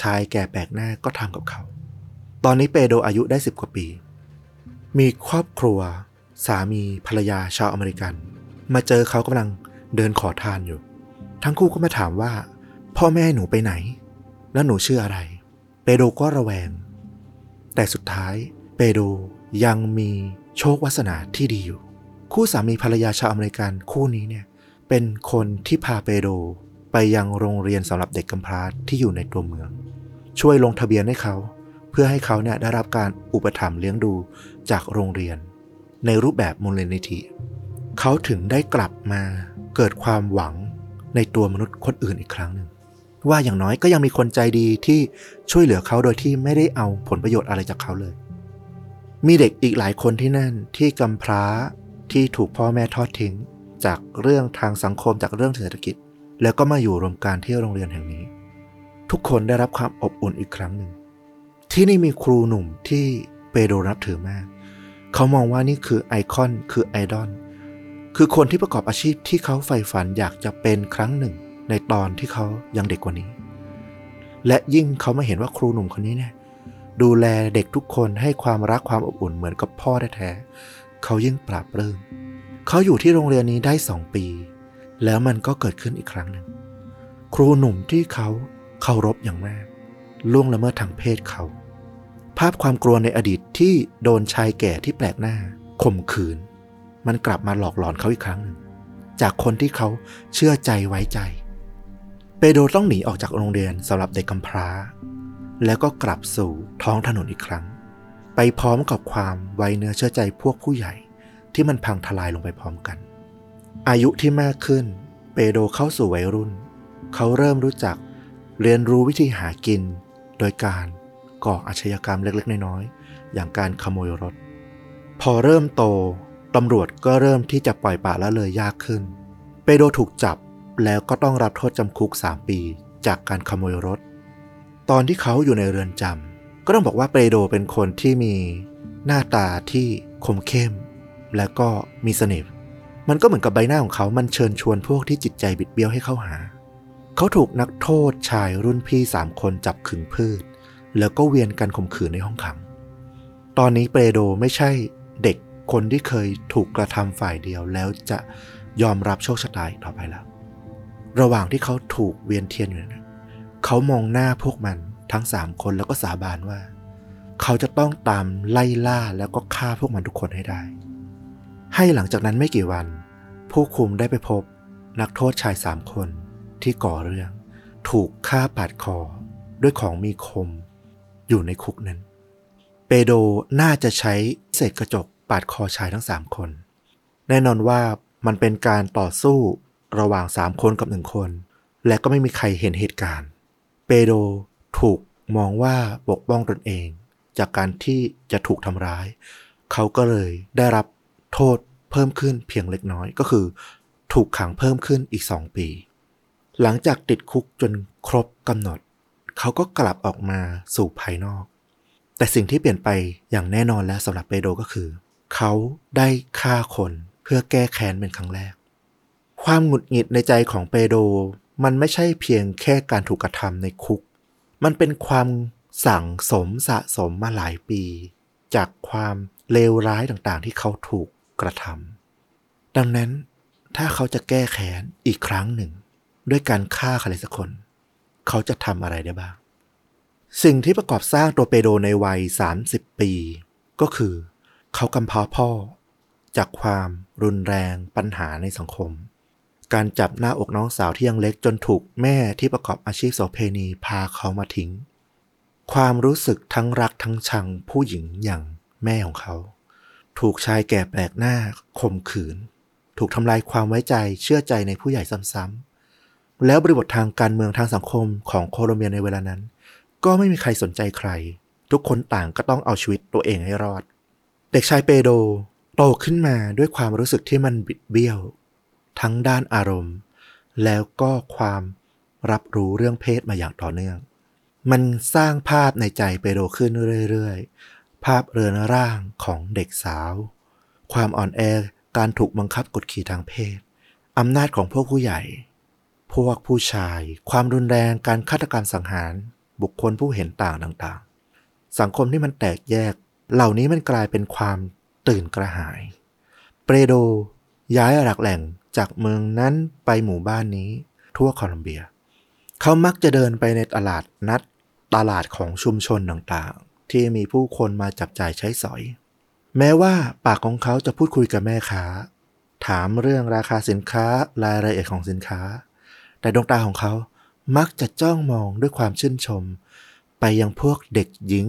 ชายแก่แปลกหน้าก็ทำกับเขา ตอนนี้เปโดอายุได้สิบกว่าปี มีครอบครัว สามีภรรยาชาวอเมริกัน มาเจอเขากำลังเดินขอทานอยู่ ทั้งคู่ก็มาถามว่า พ่อแม่หนูไปไหน แล้วหนูชื่ออะไร เปโดก็ระแวง แต่สุดท้ายเปโดยังมีโชควาสนาที่ดีอยู่ คู่สามีภรรยาชาวอเมริกันคู่นี้เนี่ยเป็นคนที่พาเปโดไปยังโรงเรียนสำหรับเด็กกำพร้าที่อยู่ในตัวเมือง ช่วยลงทะเบียนให้เขา เพื่อให้เขาเนี่ยได้รับการอุปถัมภ์เลี้ยงดูจากโรงเรียน ในรูปแบบมูลนิธิเขาถึงได้กลับมาเกิดความหวังในตัวมนุษย์คนอื่นอีกครั้งหนึ่ง ว่าอย่างน้อยก็ยังมีคนใจดีที่ช่วยเหลือเขาโดยที่ไม่ได้เอาผลประโยชน์อะไรจากเขาเลย มีเด็กอีกหลายคนที่นั่นที่กำพร้าที่ถูกพ่อแม่ทอดทิ้ง จากเรื่องทางสังคมจากเรื่องเศรษฐกิจ แล้วก็มาอยู่รวมกันที่โรงเรียนแห่งนี้ ทุกคนได้รับความอบอุ่นอีกครั้งหนึ่ง ที่นี่มีครูหนุ่มที่เปโดรนับถือมาก เขามองว่านี่คือไอคอนคือไอดอลคือคนที่ประกอบอาชีพที่เขาใฝ่ฝันอยากจะเป็นครั้งหนึ่ง ในตอนที่เขายังเด็กกว่านี้ และยิ่งเขามาเห็นว่าครูหนุ่มคนนี้เนี่ยดูแลเด็กทุกคนให้ความรักความอบอุ่นเหมือนกับพ่อแท้ๆเขายิ่งปราบปลื้มเขาอยู่ที่โรงเรียนนี้ได้สองปี แล้วมันก็เกิดขึ้นอีกครั้งหนึ่ง ครูหนุ่มที่เขาเคารพอย่างมากล่วงละเมิดทางเพศเขา ภาพความกลัวในอดีตที่โดนชายแก่ที่แปลกหน้าข่มขืน มันกลับมาหลอกหลอนเขาอีกครั้งหนึ่งจากคนที่เขาเชื่อใจไว้ใจ เปโดรต้องหนีออกจากโรงเรียนสำหรับเด็กกำพร้า แล้วก็กลับสู่ท้องถนนอีกครั้ง ไปพร้อมกับความไวเนื้อเชื่อใจพวกผู้ใหญ่ที่มันพังทลายลงไปพร้อมกัน อายุที่มากขึ้น เปโดรเข้าสู่วัยรุ่น เขาเริ่มรู้จักเรียนรู้วิธีหากิน โดยการก่ออาชญากรรมเล็กๆ น้อยๆ อย่างการขโมยรถ พอเริ่มโตตำรวจก็เริ่มที่จะปล่อยปละละเลยยากขึ้น เปโดรถูกจับ แล้วก็ต้องรับโทษจำคุก 3 ปี จากการขโมยรถ ตอนที่เขาอยู่ในเรือนจำก็ต้องบอกว่าเปโดเป็นคนที่มีหน้าตาที่คมเข้ม และก็มีเสน่ห์มันก็เหมือนกับใบหน้าของเขามันเชิญชวนพวกที่จิตใจบิดเบี้ยวให้เข้าหา เขาถูกนักโทษชายรุ่นพี่สามคนจับขึงพืช แล้วก็เวียนกันข่มขืนในห้องขัง ตอนนี้เปโดไม่ใช่เด็กคนที่เคยถูกกระทำฝ่ายเดียวแล้วจะยอมรับโชคชะตาอีกต่อไปแล้ว ระหว่างที่เขาถูกเวียนเทียนอยู่นั้นเขามองหน้าพวกมันทั้งสามคนแล้วก็สาบานว่า เขาจะต้องตามไล่ล่าแล้วก็ฆ่าพวกมันทุกคนให้ได้ ให้หลังจากนั้นไม่กี่วัน ผู้คุมได้ไปพบนักโทษชายสามคนที่ก่อเรื่อง ถูกฆ่าปาดคอด้วยของมีคม อยู่ในคุกนั้น เปโดน่าจะใช้เศษกระจกปาดคอชายทั้งสามคน แน่นอนว่ามันเป็นการต่อสู้ ระหว่างสามคนกับหนึ่งคน และก็ไม่มีใครเห็นเหตุการณ์ เปโดถูกมองว่าปกป้องตนเอง จากการที่จะถูกทำร้าย เขาก็เลยได้รับโทษเพิ่มขึ้นเพียงเล็กน้อยก็คือ ถูกขังเพิ่มขึ้นอีกสองปี หลังจากติดคุกจนครบกำหนด เขาก็กลับออกมาสู่ภายนอก แต่สิ่งที่เปลี่ยนไปอย่างแน่นอนและสำหรับเปโดก็คือ เขาได้ฆ่าคนเพื่อแก้แค้นเป็นครั้งแรก ความหงุดหงิดในใจของเปโด มันไม่ใช่เพียงแค่การถูกกระทำในคุก มันเป็นความสั่งสมสะสมมาหลายปี จากความเลวร้ายต่างๆ ที่เขาถูกกระทำดังนั้นถ้าเขาจะแก้แค้นอีกครั้งหนึ่ง ด้วยการฆ่าใครสักคน เขาจะทำอะไรได้บ้าง สิ่งที่ประกอบสร้างตัวเปโดในวัย 30 ปี ก็คือ เขากำพร้าพ่อ จากความรุนแรงปัญหาในสังคม การจับหน้าอกน้องสาวที่ยังเล็กจนถูกแม่ที่ประกอบอาชีพโสเพณีพาเขามาทิ้ง ความรู้สึกทั้งรักทั้งชังผู้หญิงอย่างแม่ของเขา ถูกชายแก่แปลกหน้าข่มขืน ถูกทำลายความไว้ใจเชื่อใจในผู้ใหญ่ซ้ำๆแล้วบริบททางการเมืองทางสังคมของโคลอมเบียในเวลานั้น ก็ไม่มีใครสนใจใคร ทุกคนต่างก็ต้องเอาชีวิตตัวเองให้รอด เด็กชายเปโดโตขึ้นมาด้วยความรู้สึกที่มันบิดเบี้ยว ทั้งด้านอารมณ์ แล้วก็ความรับรู้เรื่องเพศมาอย่างต่อเนื่อง มันสร้างภาพในใจเปโดขึ้นเรื่อยๆ ภาพเรือนร่างของเด็กสาว ความอ่อนแอการถูกบังคับกดขี่ทางเพศอำนาจของพวกผู้ใหญ่ พวกผู้ชาย ความรุนแรงการฆาตกรรมสังหาร บุคคลผู้เห็นต่างต่างๆ สังคมที่มันแตกแยก เหล่านี้มันกลายเป็นความตื่นกระหาย เปโดย้ายหลักแหล่ง จากเมืองนั้นไปหมู่บ้านนี้ทั่วโคลอมเบีย เขามักจะเดินไปในตลาดนัดตลาดของชุมชนต่างๆ ที่มีผู้คนมาจับจ่ายใช้สอย แม้ว่าปากของเขาจะพูดคุยกับแม่ค้า ถามเรื่องราคาสินค้ารายละเอียดของสินค้า แต่ดวงตาของเขามักจะจ้องมองด้วยความชื่นชม ไปยังพวกเด็กหญิง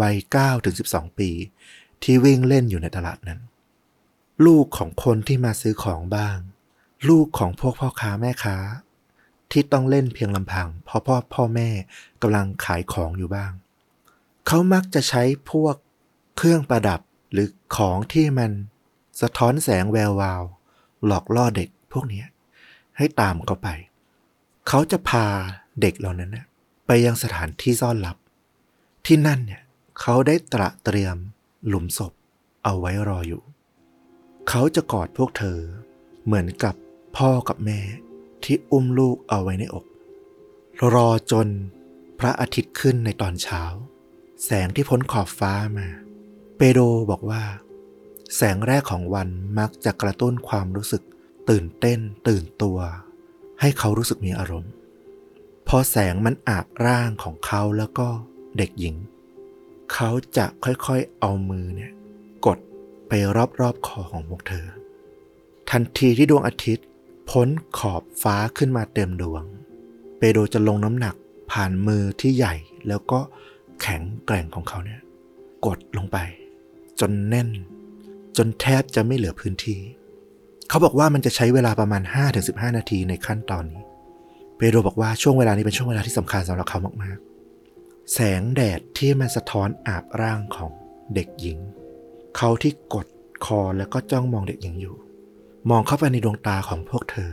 วัย9ถึง12 ปี ที่วิ่งเล่นอยู่ในตลาดนั้น ลูกของคนที่มาซื้อของบ้าง ลูกของพวกพ่อค้าแม่ค้า ที่ต้องเล่นเพียงลำพังเพราะพ่อพ่อแม่กำลังขายของอยู่บ้าง เขามักจะใช้พวกเครื่องประดับหรือของที่มันสะท้อนแสงแวววาว หลอกล่อเด็กพวกนี้ให้ตามเขาไป เขาจะพาเด็กเหล่านั้นไปยังสถานที่ซ่อนลับ ที่นั่นเนี่ยเขาได้ตระเตรียมหลุมศพเอาไว้รออยู่ เขาจะกอดพวกเธอเหมือนกับ พ่อกับแม่ที่อุ้มลูกเอาไว้ในอก รอจนพระอาทิตย์ขึ้นในตอนเช้า แสงที่พ้นขอบฟ้ามา เปโดบอกว่า แสงแรกของวันมักจะกระตุ้นความรู้สึกตื่นเต้นตื่นตัว ให้เขารู้สึกมีอารมณ์ พอแสงมันอาบร่างของเขาแล้วก็เด็กหญิง เขาจะค่อยๆเอามือเนี่ยกดไปรอบๆคอของพวกเธอ ทันทีที่ดวงอาทิตย์ พ้นขอบฟ้าขึ้นมาเต็มดวง เปโดจะลงน้ำหนักผ่านมือที่ใหญ่แล้วก็แข็งแกร่งของเขาเนี่ย กดลงไป จนแน่น จนแทบจะไม่เหลือพื้นที่ เขาบอกว่ามันจะใช้เวลาประมาณ 5-15 นาทีในขั้นตอนนี้ เปโดบอกว่าช่วงเวลานี้เป็นช่วงเวลาที่สำคัญสำหรับเขามากๆ แสงแดดที่มันสะท้อนอาบร่างของเด็กหญิง เขาที่กดคอแล้วก็จ้องมองเด็กหญิงอยู่ มองเข้าไปในดวงตาของพวกเธอ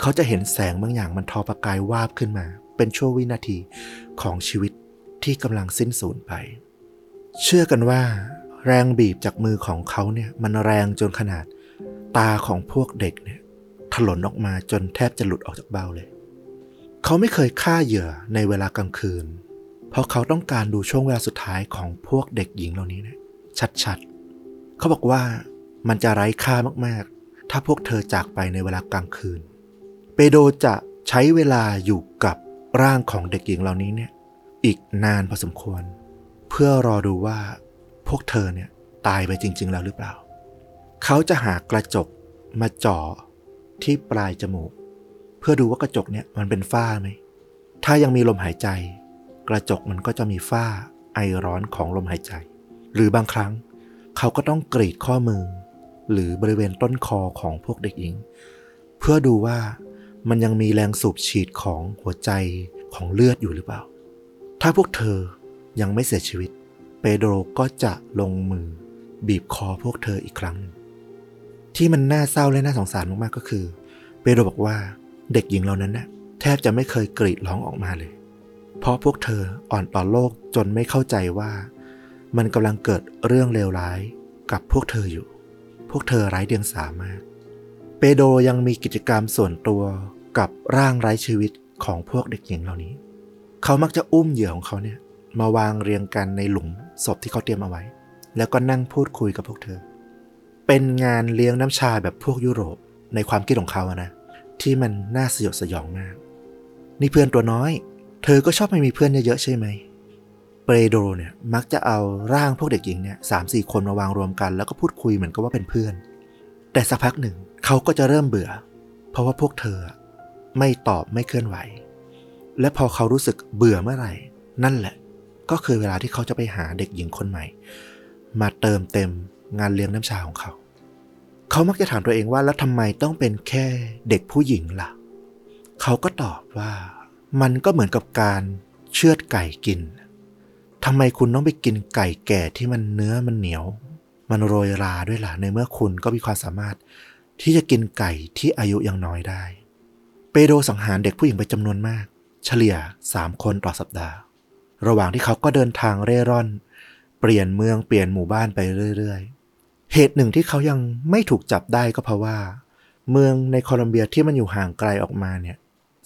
เขาจะเห็นแสงบางอย่างมันทอประกายวาบขึ้นมา เป็นช่วงวินาทีของชีวิตที่กำลังสิ้นสูญไป เชื่อกันว่า แรงบีบจากมือของเขาเนี่ยมันแรงจนขนาดตาของพวกเด็กเนี่ยถลนออกมาจนแทบจะหลุดออกจากเบ้าเลย เขาไม่เคยฆ่าเหยื่อในเวลากลางคืน เพราะเขาต้องการดูช่วงเวลาสุดท้ายของพวกเด็กหญิงเหล่านี้เนี่ยชัดๆ เขาบอกว่ามันจะไร้ค่ามากๆ ถ้าพวกเธอจากไปในเวลากลางคืน เปโดจะใช้เวลาอยู่กับร่างของเด็กหญิงเหล่านี้เนี่ย อีกนานพอสมควร เพื่อรอดูว่าพวกเธอเนี่ยตายไปจริง ๆ แล้วหรือเปล่า เขาจะหากระจกมาจ่อที่ปลายจมูก เพื่อดูว่ากระจกเนี่ยมันเป็นฝ้าไหม ถ้ายังมีลมหายใจ กระจกมันก็จะมีฝ้าไอร้อนของลมหายใจ หรือบางครั้ง เขาก็ต้องกรีดข้อมือ หรือบริเวณต้นคอของพวกเด็กหญิง เพื่อดูว่ามันยังมีแรงสูบฉีดของหัวใจของเลือดอยู่หรือเปล่า ถ้าพวกเธอยังไม่เสียชีวิต เปโดรก็จะลงมือบีบคอพวกเธออีกครั้ง ที่มันน่าเศร้าและน่าสงสารมากๆก็คือ เปโดรบอกว่าเด็กหญิงเหล่านั้นน่ะแทบจะไม่เคยกรีดร้องออกมาเลย เพราะพวกเธออ่อนต่อโลกจนไม่เข้าใจว่า มันกำลังเกิดเรื่องเลวร้ายกับพวกเธออยู่ วกเธอไร้เดียงสามาก เปโดรยังมีกิจกรรมส่วนตัวกับร่างไร้ชีวิตของพวกเด็กหญิงเหล่านี้ เขามักจะอุ้มเหยื่อของเขาเนี่ย มาวางเรียงกันในหลุมศพที่เขาเตรียมเอาไว้ แล้วก็นั่งพูดคุยกับพวกเธอ เป็นงานเลี้ยงน้ำชาแบบพวกยุโรปในความคิดของเขาอะนะ ที่มันน่าสยดสยองมาก นี่เพื่อนตัวน้อย เธอก็ชอบไม่มีเพื่อนเยอะๆใช่ไหม เปโดรเนี่ยมักจะเอาร่างพวกเด็กหญิงเนี่ยสามสี่คนมาวางรวมกัน แล้วก็พูดคุยเหมือนกับว่าเป็นเพื่อน แต่สักพักหนึ่งเขาก็จะเริ่มเบื่อ เพราะว่าพวกเธอไม่ตอบไม่เคลื่อนไหว และพอเขารู้สึกเบื่อเมื่อไหร่ นั่นแหละ ก็คือเวลาที่เขาจะไปหาเด็กหญิงคนใหม่ มาเติมเต็มงานเลี้ยงน้ำชาของเขา เขามักจะถามตัวเองว่าแล้วทำไมต้องเป็นแค่เด็กผู้หญิงล่ะ เขาก็ตอบว่ามันก็เหมือนกับการเชือดไก่กิน ทำไมคุณต้องไปกินไก่แก่ที่มันเนื้อมันเหนียว มันโรยราด้วยล่ะในเมื่อคุณก็มีความสามารถ ที่จะกินไก่ที่อายุยังน้อยได้ เปโดสังหารเด็กผู้หญิงไปจำนวนมาก เฉลี่ย3คนต่อสัปดาห์ ระหว่างที่เขาก็เดินทางเร่ร่อน เปลี่ยนเมืองเปลี่ยนหมู่บ้านไปเรื่อยๆ เหตุหนึ่งที่เขายังไม่ถูกจับได้ก็เพราะว่า เมืองในโคลอมเบียที่มันอยู่ห่างไกลออกมาเนี่ย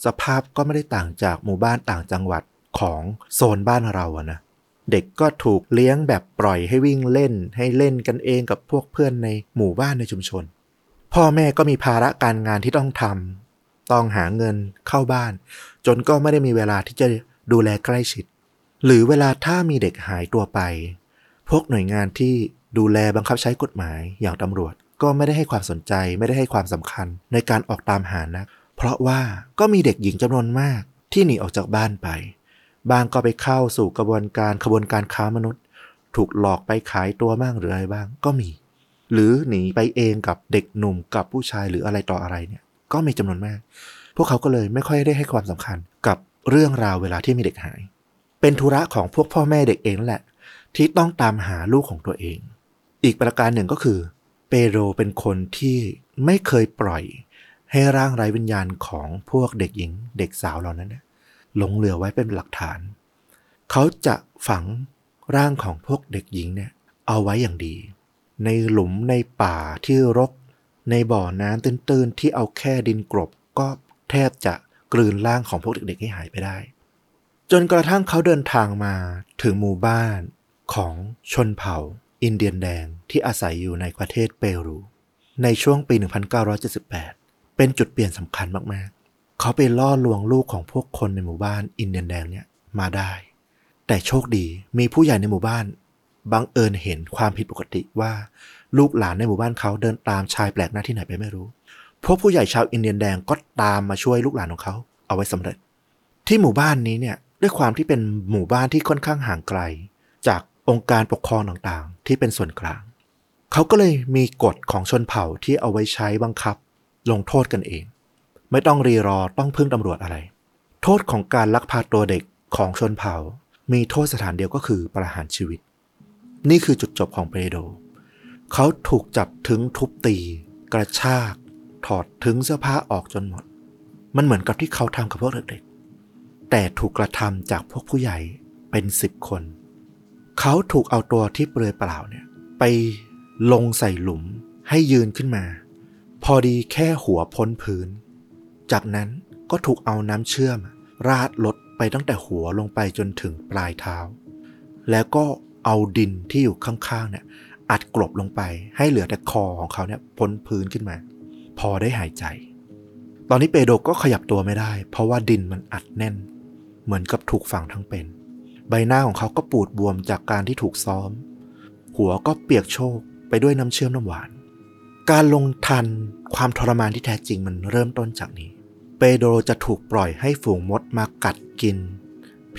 สภาพก็ไม่ได้ต่างจากหมู่บ้านต่างจังหวัดของโซนบ้านเราอะนะ เด็กก็ถูกเลี้ยงแบบปล่อยให้วิ่งเล่น ให้เล่นกันเองกับพวกเพื่อนในหมู่บ้านในชุมชน พ่อแม่ก็มีภาระการงานที่ต้องทำต้องหาเงินเข้าบ้าน จนก็ไม่ได้มีเวลาที่จะดูแลใกล้ชิด หรือเวลาถ้ามีเด็กหายตัวไป พวกหน่วยงานที่ดูแลบังคับใช้กฎหมายอย่างตำรวจ ก็ไม่ได้ให้ความสนใจไม่ได้ให้ความสำคัญในการออกตามหานักเพราะว่าก็มีเด็กหญิงจำนวนมากที่หนีออกจากบ้านไป บางก็ไปเข้าสู่กระบวนการขบวนการค้ามนุษย์ ถูกหลอกไปขายตัวบ้างหรืออะไรบ้างก็มี หรือหนีไปเองกับเด็กหนุ่มกับผู้ชายหรืออะไรต่ออะไรเนี่ย ก็มีจำนวนมาก พวกเขาก็เลยไม่ค่อยได้ให้ความสำคัญกับเรื่องราวเวลาที่มีเด็กหาย เป็นธุระของพวกพ่อแม่เด็กเองนั่นแหละ ที่ต้องตามหาลูกของตัวเอง อีกประการหนึ่งก็คือ เปโรเป็นคนที่ไม่เคยปล่อยให้ร่างไร้วิญญาณของพวกเด็กหญิงเด็กสาวเหล่านั้น หลงเหลือไว้เป็นหลักฐาน เขาจะฝังร่างของพวกเด็กหญิงเนี่ยเอาไว้อย่างดี ในหลุมในป่าที่รก ในบ่อน้ำตื้นๆ ที่เอาแค่ดินกรบก็แทบจะกลืนร่างของพวกเด็กๆให้หายไปได้ จนกระทั่งเขาเดินทางมาถึงหมู่บ้านของชนเผ่า อินเดียนแดงที่อาศัยอยู่ในประเทศเปรู ในช่วงปี 1978 เป็นจุดเปลี่ยนสำคัญมากๆ เขาไปล่อลวงลูกของพวกคนในหมู่บ้านอินเดียนแดงเนี่ยมาได้ แต่โชคดีมีผู้ใหญ่ในหมู่บ้านบังเอิญเห็นความผิดปกติว่าลูกหลานในหมู่บ้านเขาเดินตามชายแปลกหน้าที่ไหนไปไม่รู้ พวกผู้ใหญ่ชาวอินเดียนแดงก็ตามมาช่วยลูกหลานของเขา เอาไว้สำเร็จ ที่หมู่บ้านนี้เนี่ยด้วยความที่เป็นหมู่บ้านที่ค่อนข้างห่างไกล จากองค์การปกครองต่างๆ ที่เป็นส่วนกลาง เขาก็เลยมีกฎของชนเผ่าที่เอาไว้ใช้บังคับ ลงโทษกันเอง ไม่ต้องรีรอต้องพึ่งตำรวจอะไร โทษของการลักพาตัวเด็กของชนเผ่า มีโทษสถานเดียวก็คือประหารชีวิต นี่คือจุดจบของเปโด เขาถูกจับถึงทุบตี กระชาก ถอดถึงเสื้อผ้าออกจนหมด มันเหมือนกับที่เขาทำกับพวกเด็กๆแต่ถูกกระทำจากพวกผู้ใหญ่เป็นสิบคน เขาถูกเอาตัวที่เปลือยเปล่าเนี่ย ไปลงใส่หลุมให้ยืนขึ้นมา พอดีแค่หัวพ้นพื้น จากนั้นก็ถูกเอาน้ำเชื่อม ราดลดไปตั้งแต่หัวลงไปจนถึงปลายเท้า แล้วก็เอาดินที่อยู่ข้างๆเนี่ยอัดกลบลงไป ให้เหลือแต่คอของเขาเนี่ยพ้นพื้นขึ้นมา พอได้หายใจ ตอนนี้เปโดก็ขยับตัวไม่ได้ เพราะว่าดินมันอัดแน่น เหมือนกับถูกฝังทั้งเป็น ใบหน้าของเขาก็ปูดบวมจากการที่ถูกซ้อม หัวก็เปียกโชกไปด้วยน้ำเชื่อมน้ำหวาน การลงทันความทรมานที่แท้จริงมันเริ่มต้นจากนี้ เปโดรจะถูกปล่อยให้ฝูงมดมากัดกิน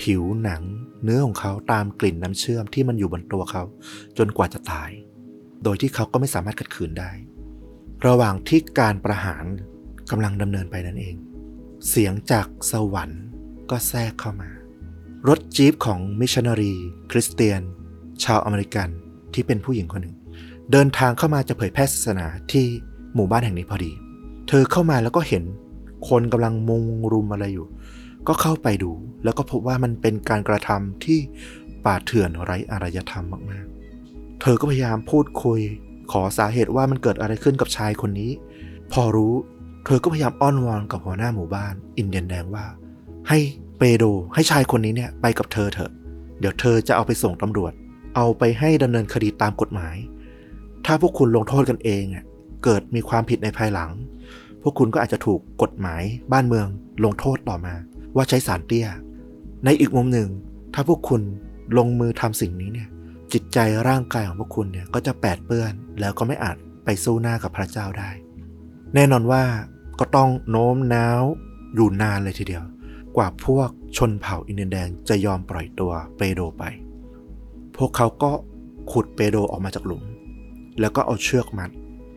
ผิวหนัง เนื้อของเขาตามกลิ่นน้ำเชื่อมที่มันอยู่บนตัวเขา จนกว่าจะตาย โดยที่เขาก็ไม่สามารถขัดขืนได้ ระหว่างที่การประหารกำลังดำเนินไปนั่นเอง เสียงจากสวรรค์ก็แทรกเข้ามา รถจี๊ปของมิชชันนารี คริสเตียน ชาวอเมริกันที่เป็นผู้หญิงคนหนึ่ง เดินทางเข้ามาจะเผยแพร่ศาสนาที่หมู่บ้านแห่งนี้พอดี เธอเข้ามาแล้วก็เห็น คนกำลังมุงรุมอะไรอยู่ ก็เข้าไปดู แล้วก็พบว่ามันเป็นการกระทำที่ป่าเถื่อนไร้อารยธรรมมากๆ เธอก็พยายามพูดคุย ขอสาเหตุว่ามันเกิดอะไรขึ้นกับชายคนนี้ พอรู้ เธอก็พยายามอ้อนวอนกับหัวหน้าหมู่บ้าน อินเดียนแดงว่า ให้เปโดให้ชายคนนี้เนี่ยไปกับเธอเถอะ เดี๋ยวเธอจะเอาไปส่งตำรวจ เอาไปให้ดำเนินคดีตามกฎหมาย ถ้าพวกคุณลงโทษกันเองเกิดมีความผิดในภายหลัง พวกคุณก็อาจจะถูกกฎหมายบ้านเมืองลงโทษต่อมา ว่าใช้สารเตี้ย ในอีกมุมหนึ่ง ถ้าพวกคุณลงมือทำสิ่งนี้เนี่ย จิตใจร่างกายของพวกคุณเนี่ยก็จะแปดเปื้อน แล้วก็ไม่อาจไปสู้หน้ากับพระเจ้าได้ แน่นอนว่าก็ต้องโน้มน้าวอยู่นานเลยทีเดียว กว่าพวกชนเผ่าอินเดียนแดงจะยอมปล่อยตัวเปโดไป พวกเขาก็ขุดเปโดออกมาจากหลุม แล้วก็เอาเชือกมัด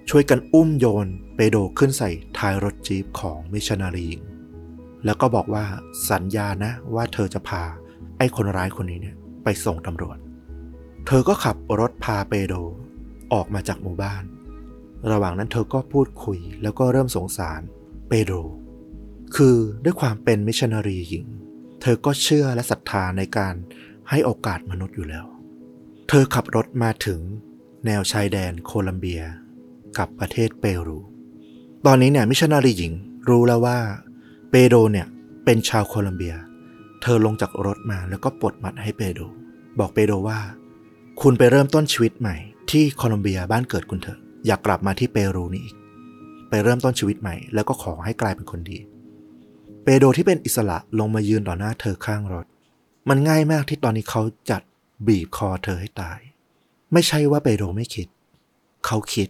ช่วยกันอุ้มโยนเปโดขึ้นใส่ท้ายรถจี๊ปของมิชนารีหญิง แล้วก็บอกว่าสัญญานะว่าเธอจะพา ไอ้คนร้ายคนนี้เนี่ยไปส่งตำรวจ เธอก็ขับรถพาเปโดออกมาจากหมู่บ้าน ระหว่างนั้นเธอก็พูดคุยแล้วก็เริ่มสงสารเปโดรคือด้วยความเป็นมิชชันนารีหญิง เธอก็เชื่อและศรัทธาในการให้โอกาสมนุษย์อยู่แล้ว เธอขับรถมาถึงแนวชายแดนโคลัมเบีย กับประเทศเปรู ตอนนี้เนี่ยมิชชันนารีหญิงรู้แล้วว่าเปโดเนี่ยเป็นชาวโคลัมเบีย เธอลงจากรถมาแล้วก็ปลดมัดให้เปโด บอกเปโดว่า คุณไปเริ่มต้นชีวิตใหม่ ที่โคลัมเบียบ้านเกิดคุณเถอะ อย่ากกลับมาที่เปรูนี่อีก ไปเริ่มต้นชีวิตใหม่ แล้วก็ขอให้กลายเป็นคนดี เปโดที่เป็นอิสระลงมายืนต่อหน้าเธอข้างรถ มันง่ายมากที่ตอนนี้เขาจัดบีบคอเธอให้ตาย ไม่ใช่ว่าเปโดไม่คิด เขาคิด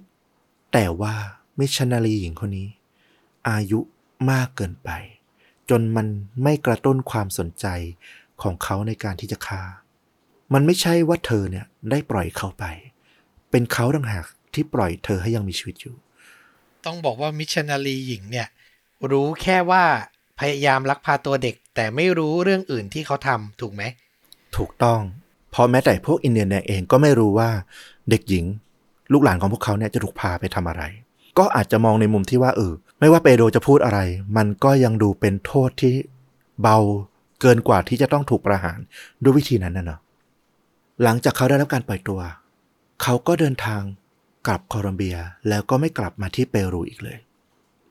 แต่ว่ามิชชันนารีหญิงคนนี้ อายุมากเกินไป จนมันไม่กระตุ้นความสนใจของเขาในการที่จะฆ่า มันไม่ใช่ว่าเธอเนี่ยได้ปล่อยเขาไป เป็นเขาต่างหากที่ปล่อยเธอให้ยังมีชีวิตอยู่ ต้องบอกว่ามิชชันนารีหญิงเนี่ย รู้แค่ว่าพยายามลักพาตัวเด็ก แต่ไม่รู้เรื่องอื่นที่เขาทำถูกไหม ถูกต้องเพราะแม้แต่พวกอินเดียนแดงเองก็ไม่รู้ว่า เด็กหญิง ลูกหลานของพวกเขาเนี่ยจะถูกพาไปทำอะไร ก็อาจจะมองในมุมที่ว่าเออไม่ว่าเปโดจะพูดอะไร มันก็ยังดูเป็นโทษที่เบาเกินกว่าที่จะต้องถูกประหารด้วยวิธีนั้นนะเนาะหลังจากเขาได้รับการปล่อยตัว เขาก็เดินทางกลับโคลอมเบียแล้วก็ไม่กลับมาที่เปรูอีกเลย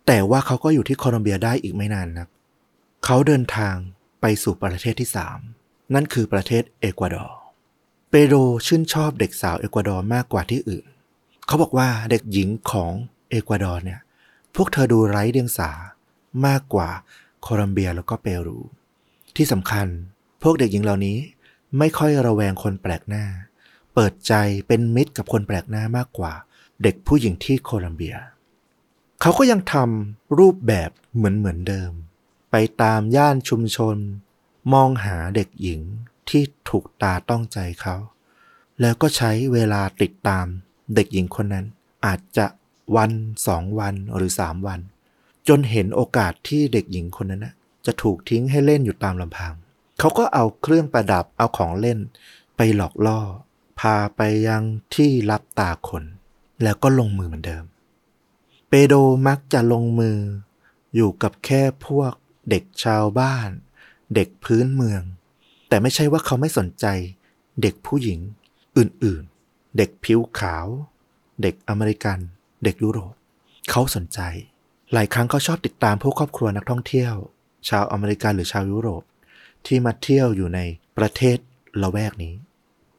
แต่ว่าเขาก็อยู่ที่โคลอมเบียได้อีกไม่นานนัก เขาเดินทางไปสู่ประเทศที่สามนั่นคือประเทศเอกวาดอร์ เปโดรชื่นชอบเด็กสาวเอกวาดอร์มากกว่าที่อื่น เขาบอกว่าเด็กหญิงของเอกวาดอร์เนี่ย พวกเธอดูไร้เดียงสามากกว่าโคลอมเบียแล้วก็เปรู ที่สำคัญ พวกเด็กหญิงเหล่านี้ไม่ค่อยระแวงคนแปลกหน้า เปิดใจเป็นมิตรกับคนแปลกหน้ามากกว่า เด็กผู้หญิงที่โคลอมเบีย เขาก็ยังทำรูปแบบเหมือนเหมือนเดิม ไปตามย่านชุมชน มองหาเด็กหญิงที่ถูกตาต้องใจเขา แล้วก็ใช้เวลาติดตาม เด็กหญิงคนนั้น อาจจะวันสองวันหรือสามวัน จนเห็นโอกาสที่เด็กหญิงคนนั้นนะจะถูกทิ้งให้เล่นอยู่ตามลำพัง เขาก็เอาเครื่องประดับเอาของเล่น ไปหลอกล่อ พาไปยังที่รับตาคน แล้วก็ลงมือเหมือนเดิม เปโดมักจะลงมือ อยู่กับแค่พวกเด็กชาวบ้าน เด็กพื้นเมือง แต่ไม่ใช่ว่าเขาไม่สนใจ เด็กผู้หญิงอื่น เด็กผิวขาว เด็กอเมริกัน เด็กยุโรป เขาสนใจ หลายครั้งเขาชอบติดตามพวกครอบครัวนักท่องเที่ยว ชาวอเมริกันหรือชาวยุโรป ที่มาเที่ยวอยู่ในประเทศละแวกนี้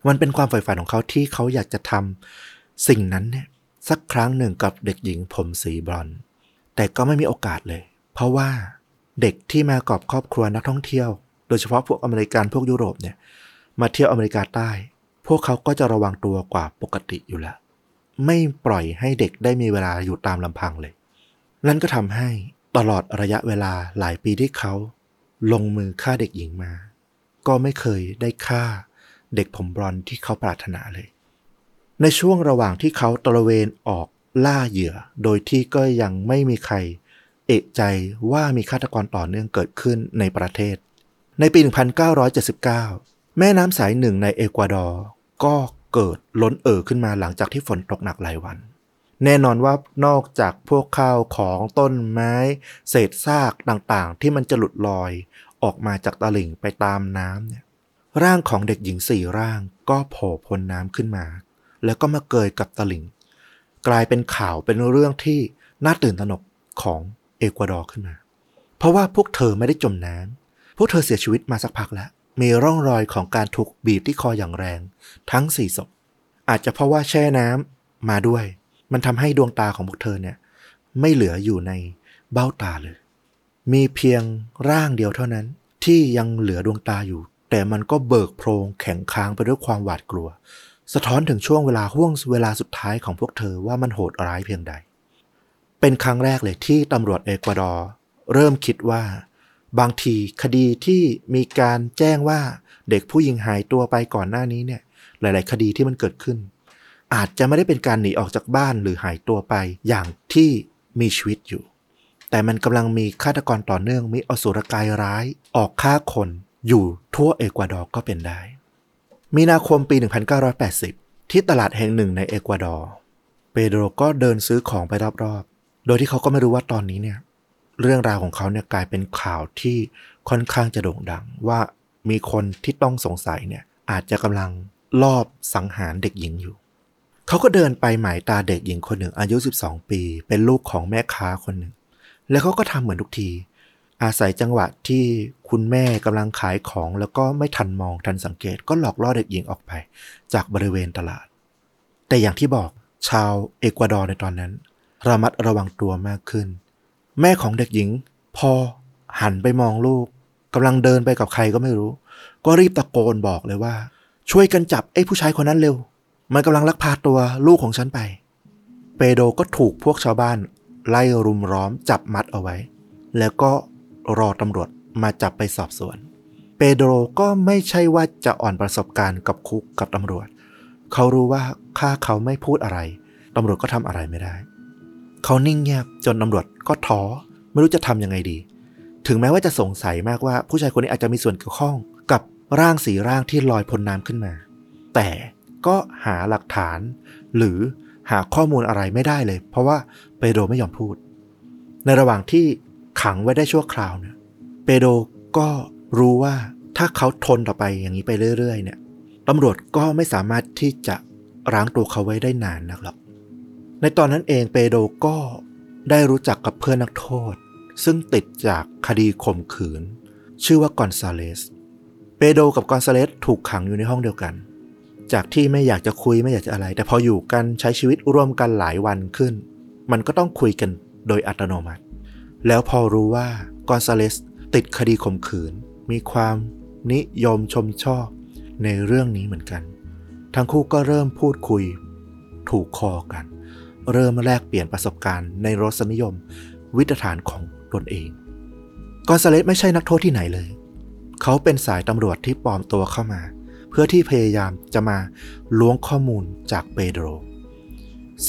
มันเป็นความใฝ่ฝันของเขาที่เขาอยากจะทำสิ่งนั้นเนี่ยสักครั้งหนึ่งกับเด็กหญิงผมสีบลอนด์แต่ก็ไม่มีโอกาสเลย เพราะว่าเด็กที่มากับครอบครัวนักท่องเที่ยว โดยเฉพาะพวกอเมริกันพวกยุโรปเนี่ยมาเที่ยวอเมริกาใต้ พวกเขาก็จะระวังตัวกว่าปกติอยู่แล้ว ไม่ปล่อยให้เด็กได้มีเวลาอยู่ตามลำพังเลย นั่นก็ทำให้ตลอดระยะเวลาหลายปีที่เขา ลงมือฆ่าเด็กหญิงมา ก็ไม่เคยได้ฆ่า เด็กผมบรอนที่เขาปรารถนาเลย ในช่วงระหว่างที่เขาตระเวนออกล่าเหยื่อ โดยที่ก็ยังไม่มีใคร เอกใจว่ามีฆาตกรต่อเนื่องเกิดขึ้นในประเทศ ในปี 1979 แม่น้ำสายหนึ่งในเอกวาดอร์ก็เกิดล้นเอ่อขึ้นมาหลังจากที่ฝนตกหนักหลายวัน แน่นอนว่านอกจากพวกข้าวของต้นไม้ เศษซากต่างๆ ที่มันจะหลุดลอยออกมาจากตลิ่งไปตามน้ำเนี่ยร่างของเด็กหญิงสี่ร่างก็โผล่พ้นน้ำขึ้นมา แล้วก็มาเกยกับตลิ่ง กลายเป็นข่าวเป็นเรื่องที่น่าตื่นตระหนกของเอกวาดอร์ขึ้นมา เพราะว่าพวกเธอไม่ได้จมน้ำพวกเธอเสียชีวิตมาสักพักแล้ว มีร่องรอยของการถูกบีบที่คออย่างแรง ทั้งสี่ศพ อาจจะเพราะว่าแช่น้ำมาด้วย มันทำให้ดวงตาของพวกเธอเนี่ย ไม่เหลืออยู่ในเบ้าตาเลย มีเพียงร่างเดียวเท่านั้น ที่ยังเหลือดวงตาอยู่ แต่มันก็เบิกโพรงแข็งค้างไปด้วยความหวาดกลัว สะท้อนถึงช่วงเวลาห่วงเวลาสุดท้ายของพวกเธอว่ามันโหดร้ายเพียงใด เป็นครั้งแรกเลยที่ตำรวจเอกวาดอร์เริ่มคิดว่า บางทีคดีที่มีการแจ้งว่าเด็กผู้หญิงหายตัวไปก่อนหน้านี้เนี่ย หลาย ๆ คดีที่มันเกิดขึ้น อาจจะไม่ได้เป็นการหนีออกจากบ้านหรือหายตัวไปอย่างที่มีชีวิตอยู่ แต่มันกำลังมีฆาตกรต่อเนื่องมีอสุรกายร้าย ออกฆ่าคนอยู่ทั่วเอกวาดอร์ก็เป็นได้ มีนาคมปี 1980 ที่ตลาดแห่งหนึ่งในเอกวาดอร์ เปโดรก็เดินซื้อของไปรอบ ๆ โดยที่เขาก็ไม่รู้ว่าตอนนี้เนี่ย เรื่องราวของเขาเนี่ยกลายเป็นข่าวที่ค่อนข้างจะโด่งดัง ว่ามีคนที่ต้องสงสัยเนี่ยอาจจะกำลังลอบสังหารเด็กหญิงอยู่ เขาก็เดินไปหมายตาเด็กหญิงคนหนึ่งอายุ 12 ปี เป็นลูกของแม่ค้าคนหนึ่ง แล้วเขาก็ทำเหมือนทุกที อาศัยจังหวะที่คุณแม่กำลังขายของ แล้วก็ไม่ทันมองทันสังเกต ก็หลอกล่อเด็กหญิงออกไป จากบริเวณตลาด แต่อย่างที่บอกชาวเอกวาดอร์ในตอนนั้น ระมัดระวังตัวมากขึ้น แม่ของเด็กหญิง พอหันไปมองลูกกำลังเดินไปกับใครก็ไม่รู้ ก็รีบตะโกนบอกเลยว่า ช่วยกันจับไอ้ผู้ชายคนนั้นเร็ว มันกำลังลักพาตัวลูกของฉันไป เปโดก็ถูกพวกชาวบ้าน ไล่รุมร้อมจับมัดเอาไว้ แล้วก็รอตำรวจมาจับไปสอบสวน เปโดรก็ไม่ใช่ว่าจะอ่อนประสบการณ์กับคุกกับตำรวจ เขารู้ว่าถ้าเขาไม่พูดอะไรตำรวจก็ทำอะไรไม่ได้ เขานิ่งเงียบจนตำรวจก็ท้อไม่รู้จะทำยังไงดี ถึงแม้ว่าจะสงสัยมากว่าผู้ชายคนนี้อาจจะมีส่วนเกี่ยวข้องกับร่างสีร่างที่ลอยพ้นน้ำขึ้นมา แต่ก็หาหลักฐาน หรือหาข้อมูลอะไรไม่ได้เลย เพราะว่าเปโดไม่ยอมพูด ในระหว่างที่ขังไว้ได้ชั่วคราวเนี่ยเปโดก็รู้ว่าถ้าเขาทนต่อไปอย่างนี้ไปเรื่อยๆ เนี่ยตำรวจก็ไม่สามารถที่จะร้างตัวเขาไว้ได้นานนักหรอก ในตอนนั้นเองเปโดก็ได้รู้จักกับเพื่อนนักโทษ ซึ่งติดจากคดีข่มขืน ชื่อว่ากอนซาเลส เปโดกับกอนซาเลสถูกขังอยู่ในห้องเดียวกัน จากที่ไม่อยากจะคุยไม่อยากจะอะไร แต่พออยู่กันใช้ชีวิตร่วมกันหลายวันขึ้น มันก็ต้องคุยกันโดยอัตโนมัติ แล้วพอรู้ว่ากอนซาเลสติดคดีข่มขืน มีความนิยมชมชอบในเรื่องนี้เหมือนกัน ทั้งคู่ก็เริ่มพูดคุยถูกคอกัน เริ่มแลกเปลี่ยนประสบการณ์ในรสนิยม วิตฐานของตนเอง กอนซาเลสไม่ใช่นักโทษที่ไหนเลย เขาเป็นสายตำรวจที่ปลอมตัวเข้ามา เพื่อที่พยายามจะมาล้วงข้อมูลจากเปโดร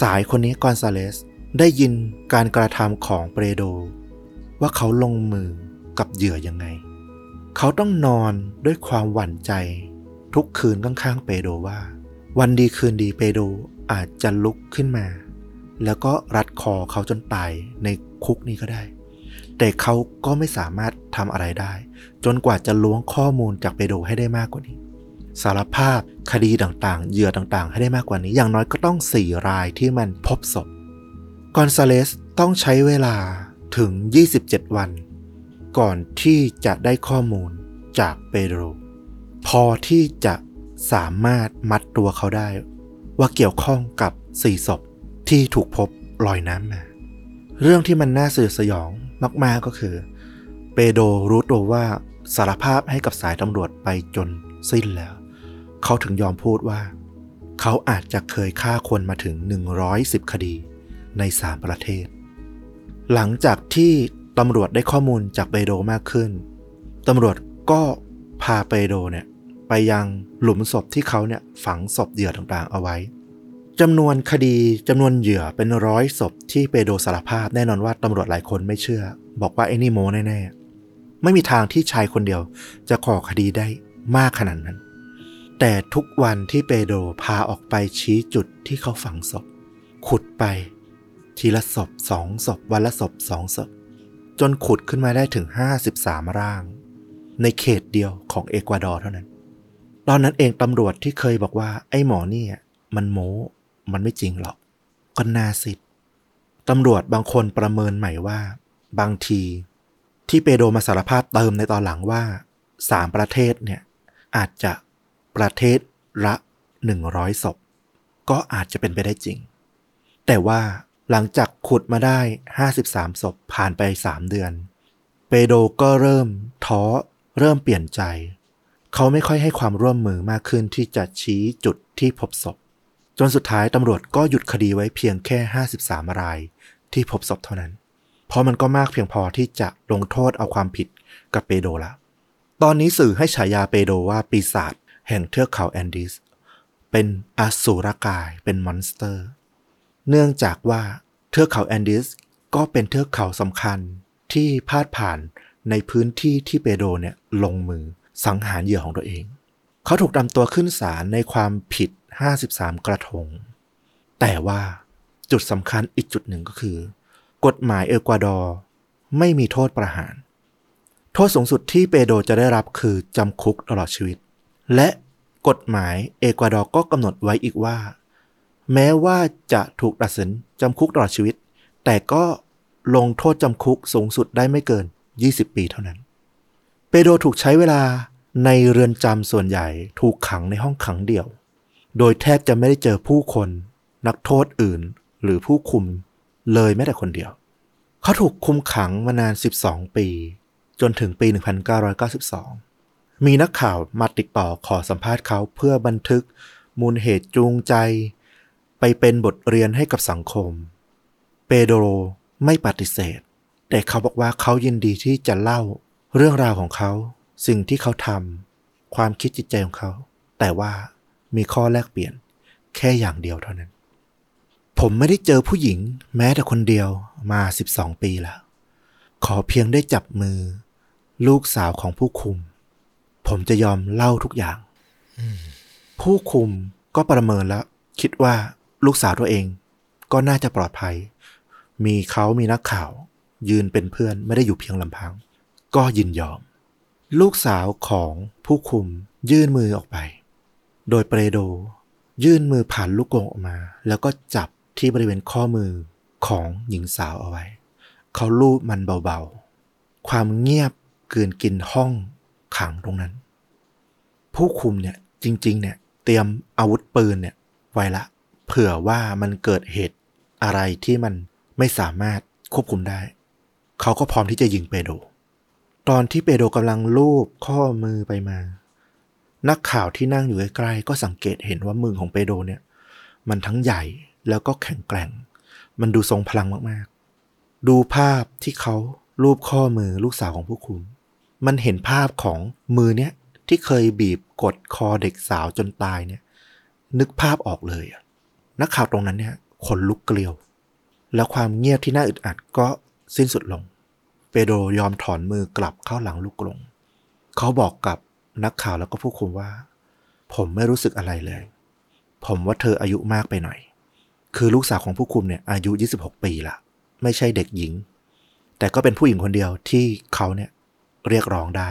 สายคนนี้กอนซาเลสได้ยินการกระทำของเปโดรว่าเขาลงมือกับเหยื่อยังไง เขาต้องนอนด้วยความหวั่นใจ ทุกคืนข้างๆเปโดรว่า วันดีคืนดีเปโดรอาจจะลุกขึ้นมา แล้วก็รัดคอเขาจนตายในคุกนี้ก็ได้ แต่เขาก็ไม่สามารถทำอะไรได้ จนกว่าจะล้วงข้อมูลจากเปโดให้ได้มากกว่านี้ สารภาพคดีต่างๆ เหยื่อต่างๆ ให้ได้มากกว่านี้ อย่างน้อยก็ต้อง4รายที่มันพบศพกอนซาเลสต้องใช้เวลาถึง 27 วัน ก่อนที่จะได้ข้อมูลจากเปโดรพอที่จะสามารถมัดตัวเขาได้ ว่าเกี่ยวข้องกับสี่ศพ ที่ถูกพบลอยน้ำมา เรื่องที่มันน่าสื่อสยองมาก ๆก็คือ เปโดรู้ตัวว่าสารภาพให้กับสายตำรวจไปจนสิ้นแล้ว เขาถึงยอมพูดว่า เขาอาจจะเคยฆ่าคนมาถึง 110 คดีใน3ประเทศ หลังจากที่ตำรวจได้ข้อมูลจากเปโดมากขึ้น ตำรวจก็พาเปโดเนี่ยไปยังหลุมศพที่เขาเนี่ยฝังศพเหยื่อต่างๆเอาไว้ จำนวนคดีจำนวนเหยื่อเป็นร้อยศพที่เปโดสารภาพแน่นอนว่าตำรวจหลายคนไม่เชื่อ บอกว่าไอ้นี่โมแน่ๆ ไม่มีทางที่ชายคนเดียวจะก่อคดีได้มากขนาดนั้น แต่ทุกวันที่เปโดพาออกไปชี้จุดที่เขาฝังศพ ขุดไปทีละศพสองศพวันละศพสองศพ จนขุดขึ้นมาได้ถึง 53 ร่าง ในเขตเดียวของเอกวาดอร์เท่านั้น ตอนนั้นเองตำรวจที่เคยบอกว่าไอ้หมอนี่อะมันโม้ มันไม่จริงหรอกก็น่าสิทธิ์ตำรวจบางคนประเมินใหม่ว่า บางที ที่เปโดมาสารภาพเติมในตอนหลังว่าสามประเทศเนี่ย อาจจะประเทศละ100ศพก็อาจจะเป็นไปได้จริง แต่ว่าหลังจากขุดมาได้53ศพผ่านไป3เดือน เปโดก็เริ่มท้อเริ่มเปลี่ยนใจ เขาไม่ค่อยให้ความร่วมมือมากขึ้นที่จะชี้จุดที่พบศพ จนสุดท้ายตำรวจก็หยุดคดีไว้เพียงแค่ 53 รายที่พบศพเท่านั้น เพราะมันก็มากเพียงพอที่จะลงโทษเอาความผิดกับเปโดรละ ตอนนี้สื่อให้ฉายาเปโดรว่าปีศาจแห่งเทือกเขาแอนดีสเป็นอสูรกายเป็น monster เนื่องจากว่าเทือกเขาแอนดีสก็เป็นเทือกเขาสำคัญที่พาดผ่านในพื้นที่ที่เปโดรเนี่ยลงมือสังหารเหยื่อของตัวเอง เขาถูกนำตัวขึ้นศาลในความผิด 53 กระทง แต่ว่าจุดสำคัญอีกจุดหนึ่งก็คือ กฎหมายเอกวาดอร์ไม่มีโทษประหาร โทษสูงสุดที่เปโดจะได้รับคือจำคุกตลอดชีวิต และกฎหมายเอกวาดอร์ก็กำหนดไว้อีกว่า แม้ว่าจะถูกตัดสินจำคุกตลอดชีวิต แต่ก็ลงโทษจำคุกสูงสุดได้ไม่เกิน 20 ปีเท่านั้น เปโดถูกใช้เวลา ในเรือนจำส่วนใหญ่ถูกขังในห้องขังเดี่ยว โดยแทบจะไม่ได้เจอผู้คน นักโทษอื่น หรือผู้คุมเลยแม้แต่คนเดียว เขาถูกคุมขังมานาน 12 ปี จนถึงปี 1992 มีนักข่าวมาติดต่อขอสัมภาษณ์เขาเพื่อบันทึก มูลเหตุจูงใจ ไปเป็นบทเรียนให้กับสังคม เปโดโรไม่ปฏิเสธ แต่เขาบอกว่าเขายินดีที่จะเล่าเรื่องราวของเขา สิ่งที่เขาทำความคิดจิตใจของเขา แต่ว่ามีข้อแลกเปลี่ยนแค่อย่างเดียวเท่านั้น ผมไม่ได้เจอผู้หญิง แม้แต่คนเดียวมา 12 ปีแล้ว ขอเพียงได้จับมือ ลูกสาวของผู้คุม ผมจะยอมเล่าทุกอย่าง ผู้คุมก็ประเมินแล้ว คิดว่าลูกสาวตัวเอง ก็น่าจะปลอดภัย มีเขามีนักข่าว ยืนเป็นเพื่อนไม่ได้อยู่เพียงลำพัง ก็ยินยอม ลูกสาวของผู้คุมยื่นมือออกไป โดยเปรโด ยื่นมือผ่านลูกกงออกมา แล้วก็จับที่บริเวณข้อมือของหญิงสาวเอาไว้ เขาลูบมันเบาๆ ความเงียบเกินกินห้องขังตรงนั้น ผู้คุมเนี่ยจริง ๆ เนี่ยเตรียมอาวุธปืนเนี่ยไว้ละ เผื่อว่ามันเกิดเหตุอะไรที่มันไม่สามารถควบคุมได้ เขาก็พร้อมที่จะยิงเปโดร ตอนที่เปโดรกำลังลูบข้อมือไปมา นักข่าวที่นั่งอยู่ใกล้ๆก็สังเกตเห็นว่ามือของเปโดรเนี่ย มันทั้งใหญ่แล้วก็แข็งแกร่ง มันดูทรงพลังมากๆ ดูภาพที่เขาลูบข้อมือลูกสาวของผู้คุม มันเห็นภาพของมือเนี้ยที่เคยบีบกดคอเด็กสาวจนตายเนี่ย นึกภาพออกเลยอะนักข่าวตรงนั้นเนี่ยขนลุกเกลียว แล้วความเงียบที่น่าอึดอัดก็สิ้นสุดลง เปโดรยอมถอนมือกลับเข้าหลังลูกกรงเขาบอกกับนักข่าวแล้วก็ผู้คุมว่า ผมไม่รู้สึกอะไรเลย ผมว่าเธออายุมากไปหน่อย คือลูกสาวของผู้คุมเนี่ยอายุ 26 ปีละไม่ใช่เด็กหญิง แต่ก็เป็นผู้หญิงคนเดียวที่เขาเนี่ยเรียกร้องได้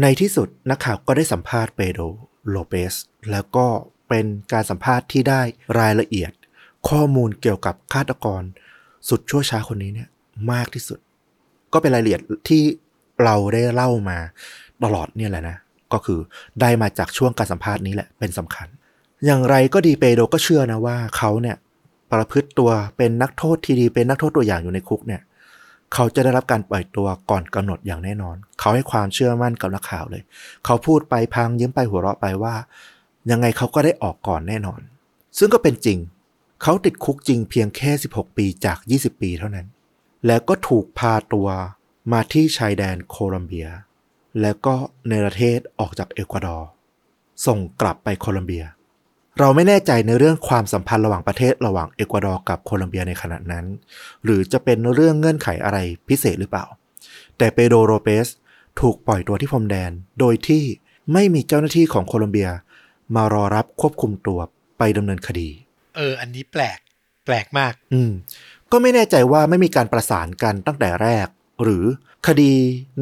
ในที่สุดนักข่าวก็ได้สัมภาษณ์เปโดรโลเปสแล้วก็เป็นการสัมภาษณ์ที่ได้รายละเอียด ข้อมูลเกี่ยวกับฆาตกร สุดชั่วช้าคนนี้เนี่ยมากที่สุด ก็เป็นรายละเอียดที่เราได้เล่ามาตลอดเนี่ยแหละนะ ก็คือได้มาจากช่วงการสัมภาษณ์นี้แหละเป็นสำคัญ อย่างไรก็ดีเปโดก็เชื่อนะว่าเขาเนี่ยประพฤติตัวเป็นนักโทษที่ดีเป็นนักโทษตัวอย่างอยู่ในคุกเนี่ยเขาจะได้รับการปล่อยตัวก่อนกำหนดอย่างแน่นอน เขาให้ความเชื่อมั่นกับนักข่าวเลย เขาพูดไปพังยิ้มไปหัวเราะไปว่า ยังไงเขาก็ได้ออกก่อนแน่นอน ซึ่งก็เป็นจริง เขาติดคุกจริงเพียงแค่ 16 ปีจาก 20 ปีเท่านั้น แล้วก็ถูกพาตัวมาที่ชายแดนโคลัมเบีย แล้วก็ในประเทศออกจากเอกวาดอร์ส่งกลับไปโคลัมเบีย เราไม่แน่ใจในเรื่องความสัมพันธ์ระหว่างประเทศระหว่างเอกวาดอร์กับโคลัมเบียในขณะนั้น หรือจะเป็นเรื่องเงื่อนไขอะไรพิเศษหรือเปล่า แต่เปโดรโรเปสถูกปล่อยตัวที่พรมแดน โดยที่ไม่มีเจ้าหน้าที่ของโคลัมเบีย มารอรับควบคุมตัวไปดำเนินคดี เออ อันนี้แปลก แปลกมาก อืม ก็ไม่แน่ใจว่าไม่มีการประสานกันตั้งแต่แรก หรือคดี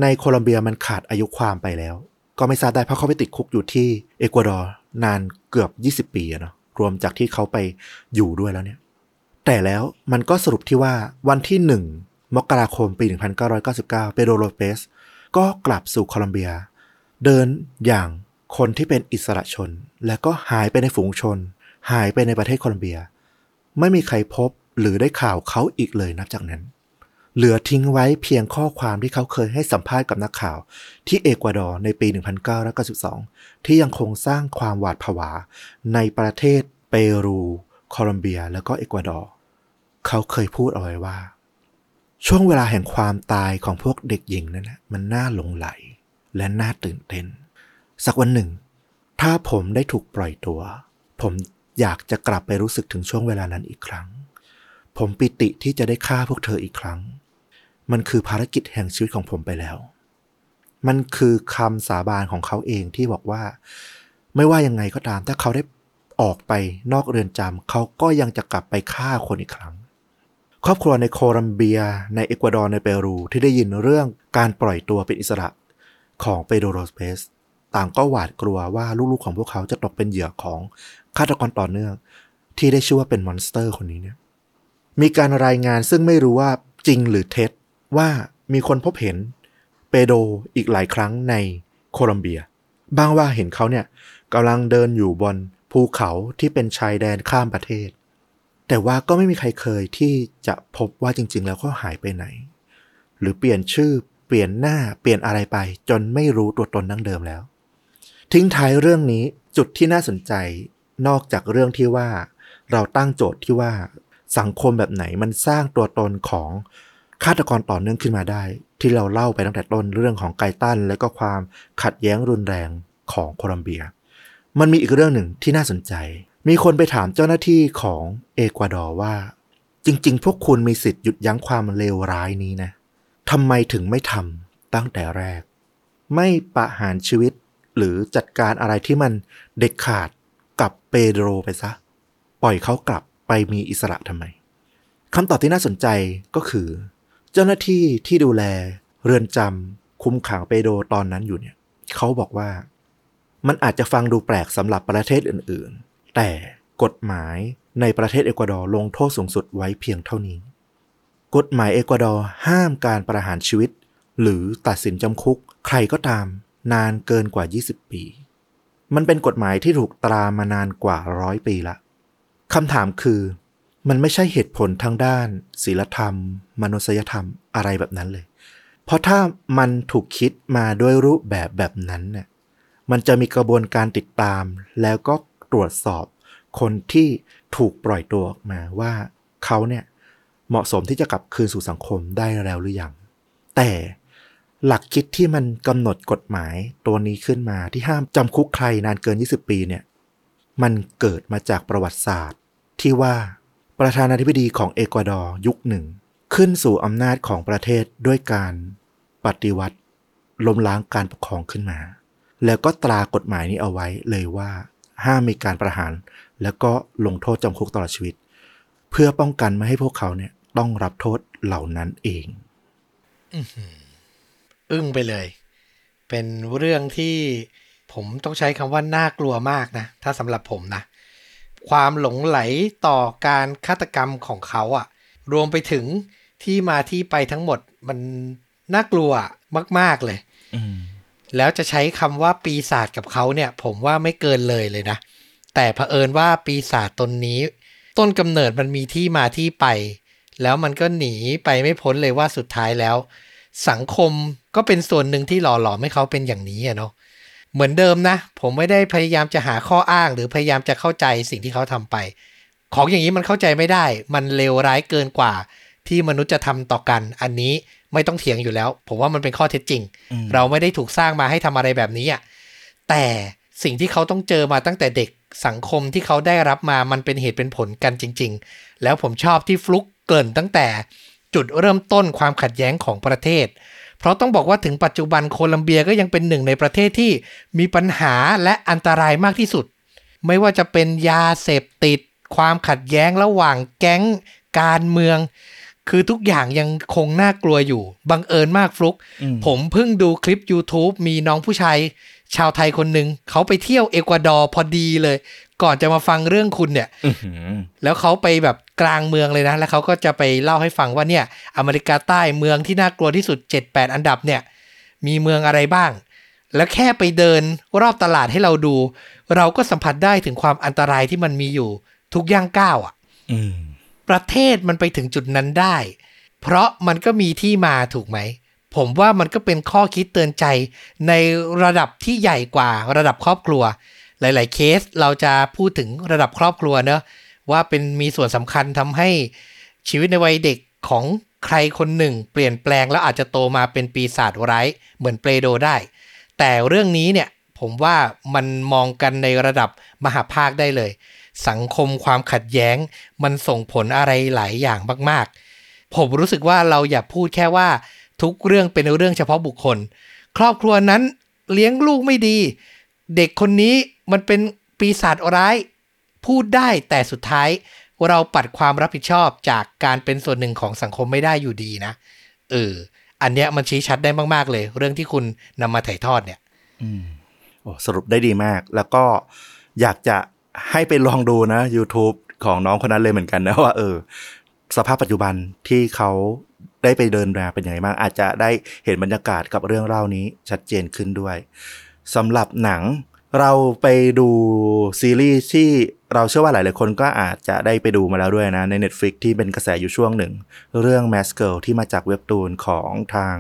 ในโคลัมเบียมันขาดอายุความไปแล้ว ก็ไม่ทราบได้เพราะเขาไปติดคุกอยู่ที่เอกวาดอร์นานเกือบ 20 ปีเนาะรวมจากที่เขาไปอยู่ด้วยแล้วเนี่ย แต่แล้วมันก็สรุปที่ว่าวันที่ 1 มกราคมปี 1999 เปโดโลเปสก็กลับสู่โคลัมเบีย เดินอย่างคนที่เป็นอิสระชน และก็หายไปในฝูงชน หายไปในประเทศโคลัมเบีย ไม่มีใครพบ หรือได้ข่าวเขาอีกเลยนับจากนั้น เหลือทิ้งไว้เพียงข้อความที่เขาเคยให้สัมภาษณ์กับนักข่าว ที่เอกวาดอร์ในปี 1992 ที่ยังคงสร้างความหวาดผวา ในประเทศเปรู โคลอมเบีย แล้วก็เอกวาดอร์ เขาเคยพูดเอาไว้ว่า ช่วงเวลาแห่งความตายของพวกเด็กหญิงนั้นนะมันน่าหลงไหล และน่าตื่นเต้น สักวันหนึ่ง ถ้าผมได้ถูกปล่อยตัว ผมอยากจะกลับไปรู้สึกถึงช่วงเวลานั้นอีกครั้ง ผมปิติที่จะได้ฆ่าพวกเธออีกครั้ง มันคือภารกิจแห่งชีวิตของผมไปแล้ว มันคือคำสาบานของเขาเองที่บอกว่า ไม่ว่ายังไงก็ตาม ถ้าเขาได้ออกไปนอกเรือนจำเขาก็ยังจะกลับไปฆ่าคนอีกครั้ง ครอบครัวในโคลัมเบีย ในเอกวาดอร์ในเปรู ที่ได้ยินเรื่องการปล่อยตัวเป็นอิสระของเปโดรโลเปซต่างก็หวาดกลัวว่าลูกๆของพวกเขาจะตกเป็นเหยื่อของฆาตกรต่อเนื่อง ที่ได้ชื่อว่าเป็น monster คนนี้เนี่ย มีการรายงานซึ่งไม่รู้ว่าจริงหรือเท็จว่ามีคนพบเห็นเปโดรอีกหลายครั้งในโคลัมเบียบ้างว่าเห็นเขาเนี่ยกำลังเดินอยู่บนภูเขาที่เป็นชายแดนข้ามประเทศ แต่ว่าก็ไม่มีใครเคยที่จะพบว่าจริง ๆ แล้วเขาหายไปไหน หรือเปลี่ยนชื่อเปลี่ยนหน้าเปลี่ยนอะไรไป จนไม่รู้ตัวตนดั้งเดิมแล้ว ทิ้งท้ายเรื่องนี้จุดที่น่าสนใจนอกจากเรื่องที่ว่า เราตั้งโจทย์ที่ว่า สังคมแบบไหนมันสร้างตัวตนของฆาตกรต่อเนื่องขึ้นมาได้ ที่เราเล่าไปตั้งแต่ต้นเรื่องของไกตันและก็ความขัดแย้งรุนแรงของโคลัมเบีย มันมีอีกเรื่องหนึ่งที่น่าสนใจ มีคนไปถามเจ้าหน้าที่ของเอกวาดอร์ว่า จริง ๆ พวกคุณมีสิทธิ์หยุดยั้งความเลวร้ายนี้นะทำไมถึงไม่ทำตั้งแต่แรก ไม่ประหารชีวิตหรือจัดการอะไรที่มันเด็ดขาดกับเปโดรไปซะ ปล่อยเขากลับ ไปมีอิสระทำไมคำตอบที่น่าสนใจก็คือ เจ้าหน้าที่ที่ดูแลเรือนจำคุมขังเปโดตอนนั้นอยู่เนี่ยเขาบอกว่า มันอาจจะฟังดูแปลกสำหรับประเทศอื่นๆ แต่กฎหมายในประเทศเอกวาดอร์ลงโทษสูงสุดไว้เพียงเท่านี้ กฎหมายเอกวาดอร์ห้ามการประหารชีวิต หรือตัดสินจำคุก ใครก็ตาม นานเกินกว่า 20 ปี มันเป็นกฎหมายที่ถูกตรามานานกว่าร้อยปีละ คำถามคือ มันไม่ใช่เหตุผลทางด้านศีลธรรม มนุษยธรรมอะไรแบบนั้นเลย เพราะถ้ามันถูกคิดมาด้วยรูปแบบแบบนั้นเนี่ยมันจะมีกระบวนการติดตาม แล้วก็ตรวจสอบคนที่ถูกปล่อยตัวออกมาว่าเขาเนี่ยเหมาะสมที่จะกลับคืนสู่สังคมได้แล้วหรือยัง แต่หลักคิดที่มันกำหนดกฎหมายตัวนี้ขึ้นมาที่ห้ามจำคุกใครนานเกิน 20 ปีเนี่ย มันเกิดมาจากประวัติศาสตร์ ที่ว่าประธานาธิบดีของเอกวาดอร์ยุคหนึ่ง ขึ้นสู่อำนาจของประเทศด้วยการปฏิวัติล้มล้างการปกครองขึ้นมา แล้วก็ตรากฎหมายนี้เอาไว้เลยว่าห้ามมีการประหาร แล้วก็ลงโทษจำคุกตลอดชีวิต เพื่อป้องกันไม่ให้พวกเขาเนี่ยต้องรับโทษเหล่านั้นเองอึ้งไปเลย เป็นเรื่องที่ ผมต้องใช้คำว่าน่ากลัวมากนะ ถ้าสำหรับผมนะ ความหลงไหลต่อการฆาตกรรมของเขาอะรวมไปถึงที่มาที่ไปทั้งหมดมันน่ากลัวมาก ๆเลยแล้วจะใช้คำว่าปีศาจกับเขาเนี่ย ผมว่าไม่เกินเลยเลยนะ แต่เผอิญว่าปีศาจตนนี้ ต้นกำเนิดมันมีที่มาที่ไป แล้วมันก็หนีไปไม่พ้นเลยว่าสุดท้ายแล้ว สังคมก็เป็นส่วนหนึ่งที่หล่อหลอมให้เขาเป็นอย่างนี้อะเนาะ เหมือนเดิมนะ ผมไม่ได้พยายามจะหาข้ออ้าง หรือพยายามจะเข้าใจสิ่งที่เขาทำไป ของอย่างนี้มันเข้าใจไม่ได้ มันเลวร้ายเกินกว่า ที่มนุษย์จะทำต่อกัน อันนี้ไม่ต้องเถียงอยู่แล้ว ผมว่ามันเป็นข้อเท็จจริงอืมเราไม่ได้ถูกสร้างมาให้ทำอะไรแบบนี้อะแต่สิ่งที่เขาต้องเจอมาตั้งแต่เด็กสังคมที่เขาได้รับมามันเป็นเหตุเป็นผลกันจริง ๆ แล้วผมชอบที่ฟลุกเกริ่นตั้งแต่จุดเริ่มต้นความขัดแย้งของประเทศ เพราะต้องบอกว่าถึงปัจจุบันโคลัมเบียก็ยังเป็นหนึ่งในประเทศที่มีปัญหาและอันตรายมากที่สุด ไม่ว่าจะเป็นยาเสพติด ความขัดแย้งระหว่างแก๊งการเมือง คือทุกอย่างยังคงน่ากลัวอยู่ บังเอิญมากฟลุกอืมผมเพิ่งดูคลิป YouTube มีน้องผู้ชายชาวไทยคนหนึ่งเขาไปเที่ยวเอกวาดอร์พอดีเลย ก่อนจะมาฟังเรื่องคุณเนี่ยอื้อหือแล้วเขาไปแบบ กลางเมืองเลยนะ แล้วเขาก็จะไปเล่าให้ฟังว่าเนี่ยอเมริกาใต้เมืองที่น่ากลัวที่สุด 7-8 อันดับเนี่ยมีเมืองอะไรบ้าง แล้วแค่ไปเดินรอบตลาดให้เราดู เราก็สัมผัสได้ถึงความอันตรายที่มันมีอยู่ทุกย่างก้าวอะอืมประเทศมันไปถึงจุดนั้นได้ เพราะมันก็มีที่มาถูกไหม ผมว่ามันก็เป็นข้อคิดเตือนใจในระดับที่ใหญ่กว่าระดับครอบครัว หลาย ๆ เคสเราจะพูดถึงระดับครอบครัวเนอะ ว่าเป็นมีส่วนสำคัญทำให้ชีวิตในวัยเด็กของใครคนหนึ่ง เปลี่ยนแปลงแล้วอาจจะโตมาเป็นปีศาจร้ายเหมือนเปรโดได้ แต่เรื่องนี้เนี่ยผมว่ามันมองกันในระดับมหาภาคได้เลย สังคมความขัดแย้ง มันส่งผลอะไรหลายอย่างมากๆ ผมรู้สึกว่าเราอย่าพูดแค่ว่า ทุกเรื่องเป็นเรื่องเฉพาะบุคคล ครอบครัวนั้นเลี้ยงลูกไม่ดี เด็กคนนี้มันเป็นปีศาจร้าย พูดได้แต่สุดท้ายเราปัดความรับผิดชอบจากการเป็นส่วนหนึ่งของสังคมไม่ได้อยู่ดีนะ เออ อันเนี้ยมันชี้ชัดได้มาก ๆ เลย เรื่องที่คุณนำมาถ่ายทอดเนี่ย อืมโอ้สรุปได้ดีมาก แล้วก็อยากจะให้ไปลองดูนะ YouTube ของน้องคนนั้นเลยเหมือนกันนะว่าเออ สภาพปัจจุบันที่เขาได้ไปเดินมาเป็นยังไงบ้างอาจจะได้เห็นบรรยากาศกับเรื่องเล่านี้ชัดเจนขึ้นด้วยสำหรับหนังเราไปดูซีรีส์ที่ เราเชื่อว่าหลาย ๆ คนก็อาจจะได้ไปดูมาแล้วด้วยนะ ใน Netflix ที่เป็นกระแสอยู่ช่วงหนึ่ง เรื่อง Mask Girl ที่มาจากเว็บตูนของทาง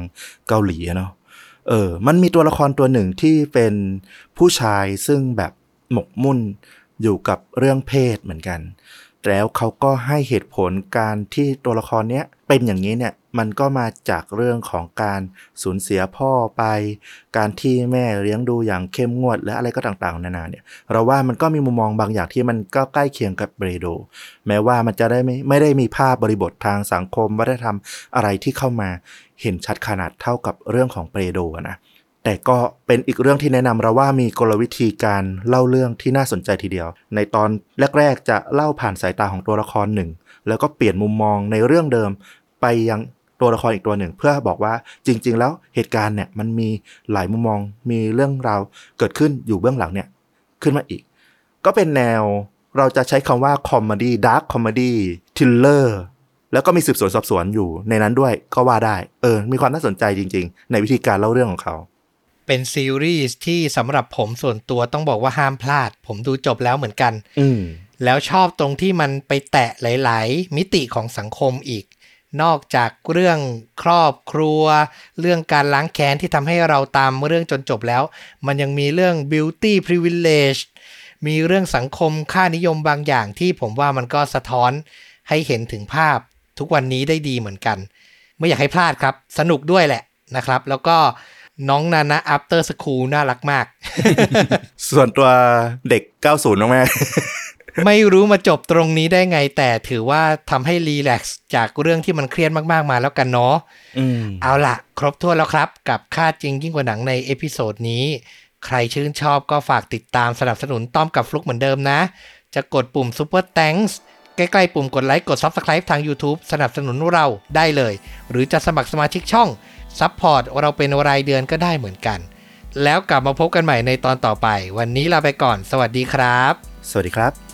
เกาหลีเนาะเออ มันมีตัวละครตัวหนึ่งที่เป็นผู้ชายซึ่งแบบหมกมุ่นอยู่กับเรื่องเพศเหมือนกัน แล้วเขาก็ให้เหตุผลการที่ตัวละครเนี้ยเป็นอย่างนี้เนี่ยมันก็มาจากเรื่องของการสูญเสียพ่อไป การที่แม่เลี้ยงดูอย่างเข้มงวด และอะไรก็ต่างๆ นานาเนี่ย เราว่ามันก็มีมุมมองบางอย่างที่มันก็ใกล้เคียงกับเบรโด แม้ว่ามันจะได้ไม่ไม่ได้มีภาพบริบททางสังคมวัฒนธรรมอะไรที่เข้ามาเห็นชัดขนาดเท่ากับเรื่องของเบรโดนะ แต่ก็เป็นอีกเรื่องที่แนะนำเราว่ามีกลวิธีการเล่าเรื่องที่น่าสนใจทีเดียว ในตอนแรกๆจะเล่าผ่านสายตาของตัวละครหนึ่ง แล้วก็เปลี่ยนมุมมองในเรื่องเดิมไปยังตัวละครอีกตัวหนึ่ง เพื่อบอกว่าจริง ๆ แล้วเหตุการณ์เนี่ยมันมีหลายมุมมองมีเรื่องราวเกิดขึ้นอยู่เบื้องหลังเนี่ยขึ้นมาอีก ก็เป็นแนวเราจะใช้คำว่า comedy dark comedy thriller แล้วก็มีสืบสวนสอบสวนอยู่ในนั้นด้วยก็ว่าได้ เออ มีความน่าสนใจจริง ๆ ในวิธีการเล่าเรื่องของเขา เป็นซีรีส์ที่สำหรับผมส่วนตัวต้องบอกว่าห้ามพลาด ผมดูจบแล้วเหมือนกันอืมแล้วชอบตรงที่มันไปแตะหลาย ๆ มิติของสังคมอีก นอกจากเรื่องครอบครัว เรื่องการล้างแค้นที่ทำให้เราตามเรื่องจนจบแล้ว มันยังมีเรื่อง beauty privilege มีเรื่องสังคมค่านิยมบางอย่างที่ผมว่ามันก็สะท้อนให้เห็นถึงภาพทุกวันนี้ได้ดีเหมือนกัน ไม่อยากให้พลาดครับ สนุกด้วยแหละนะครับ แล้วก็ น้องนานะ after school น่ารักมาก ส่วนตัวเด็ก 90น้องแม่ไม่รู้มาจบตรงนี้ได้ไง แต่ถือว่าทำให้ relax จากเรื่องที่มันเครียดมากๆมาแล้วกันเนาะอืมเอาล่ะ ครบถ้วนแล้วครับ กับฆาตจริงยิ่งกว่าหนังใน episode นี้ ใครชื่นชอบก็ฝากติดตามสนับสนุนต้อมกับฟลุกเหมือนเดิมนะ จะกดปุ่ม Super Thanks ใกล้ๆปุ่มกดไลค์กด Subscribe ทาง YouTube สนับสนุนเราได้เลย หรือจะสมัครสมาชิกช่อง support เราเป็นรายเดือนก็ได้เหมือนกัน แล้วกลับมาพบกันใหม่ในตอนต่อไป วันนี้ลาไปก่อน สวัสดีครับ สวัสดีครับ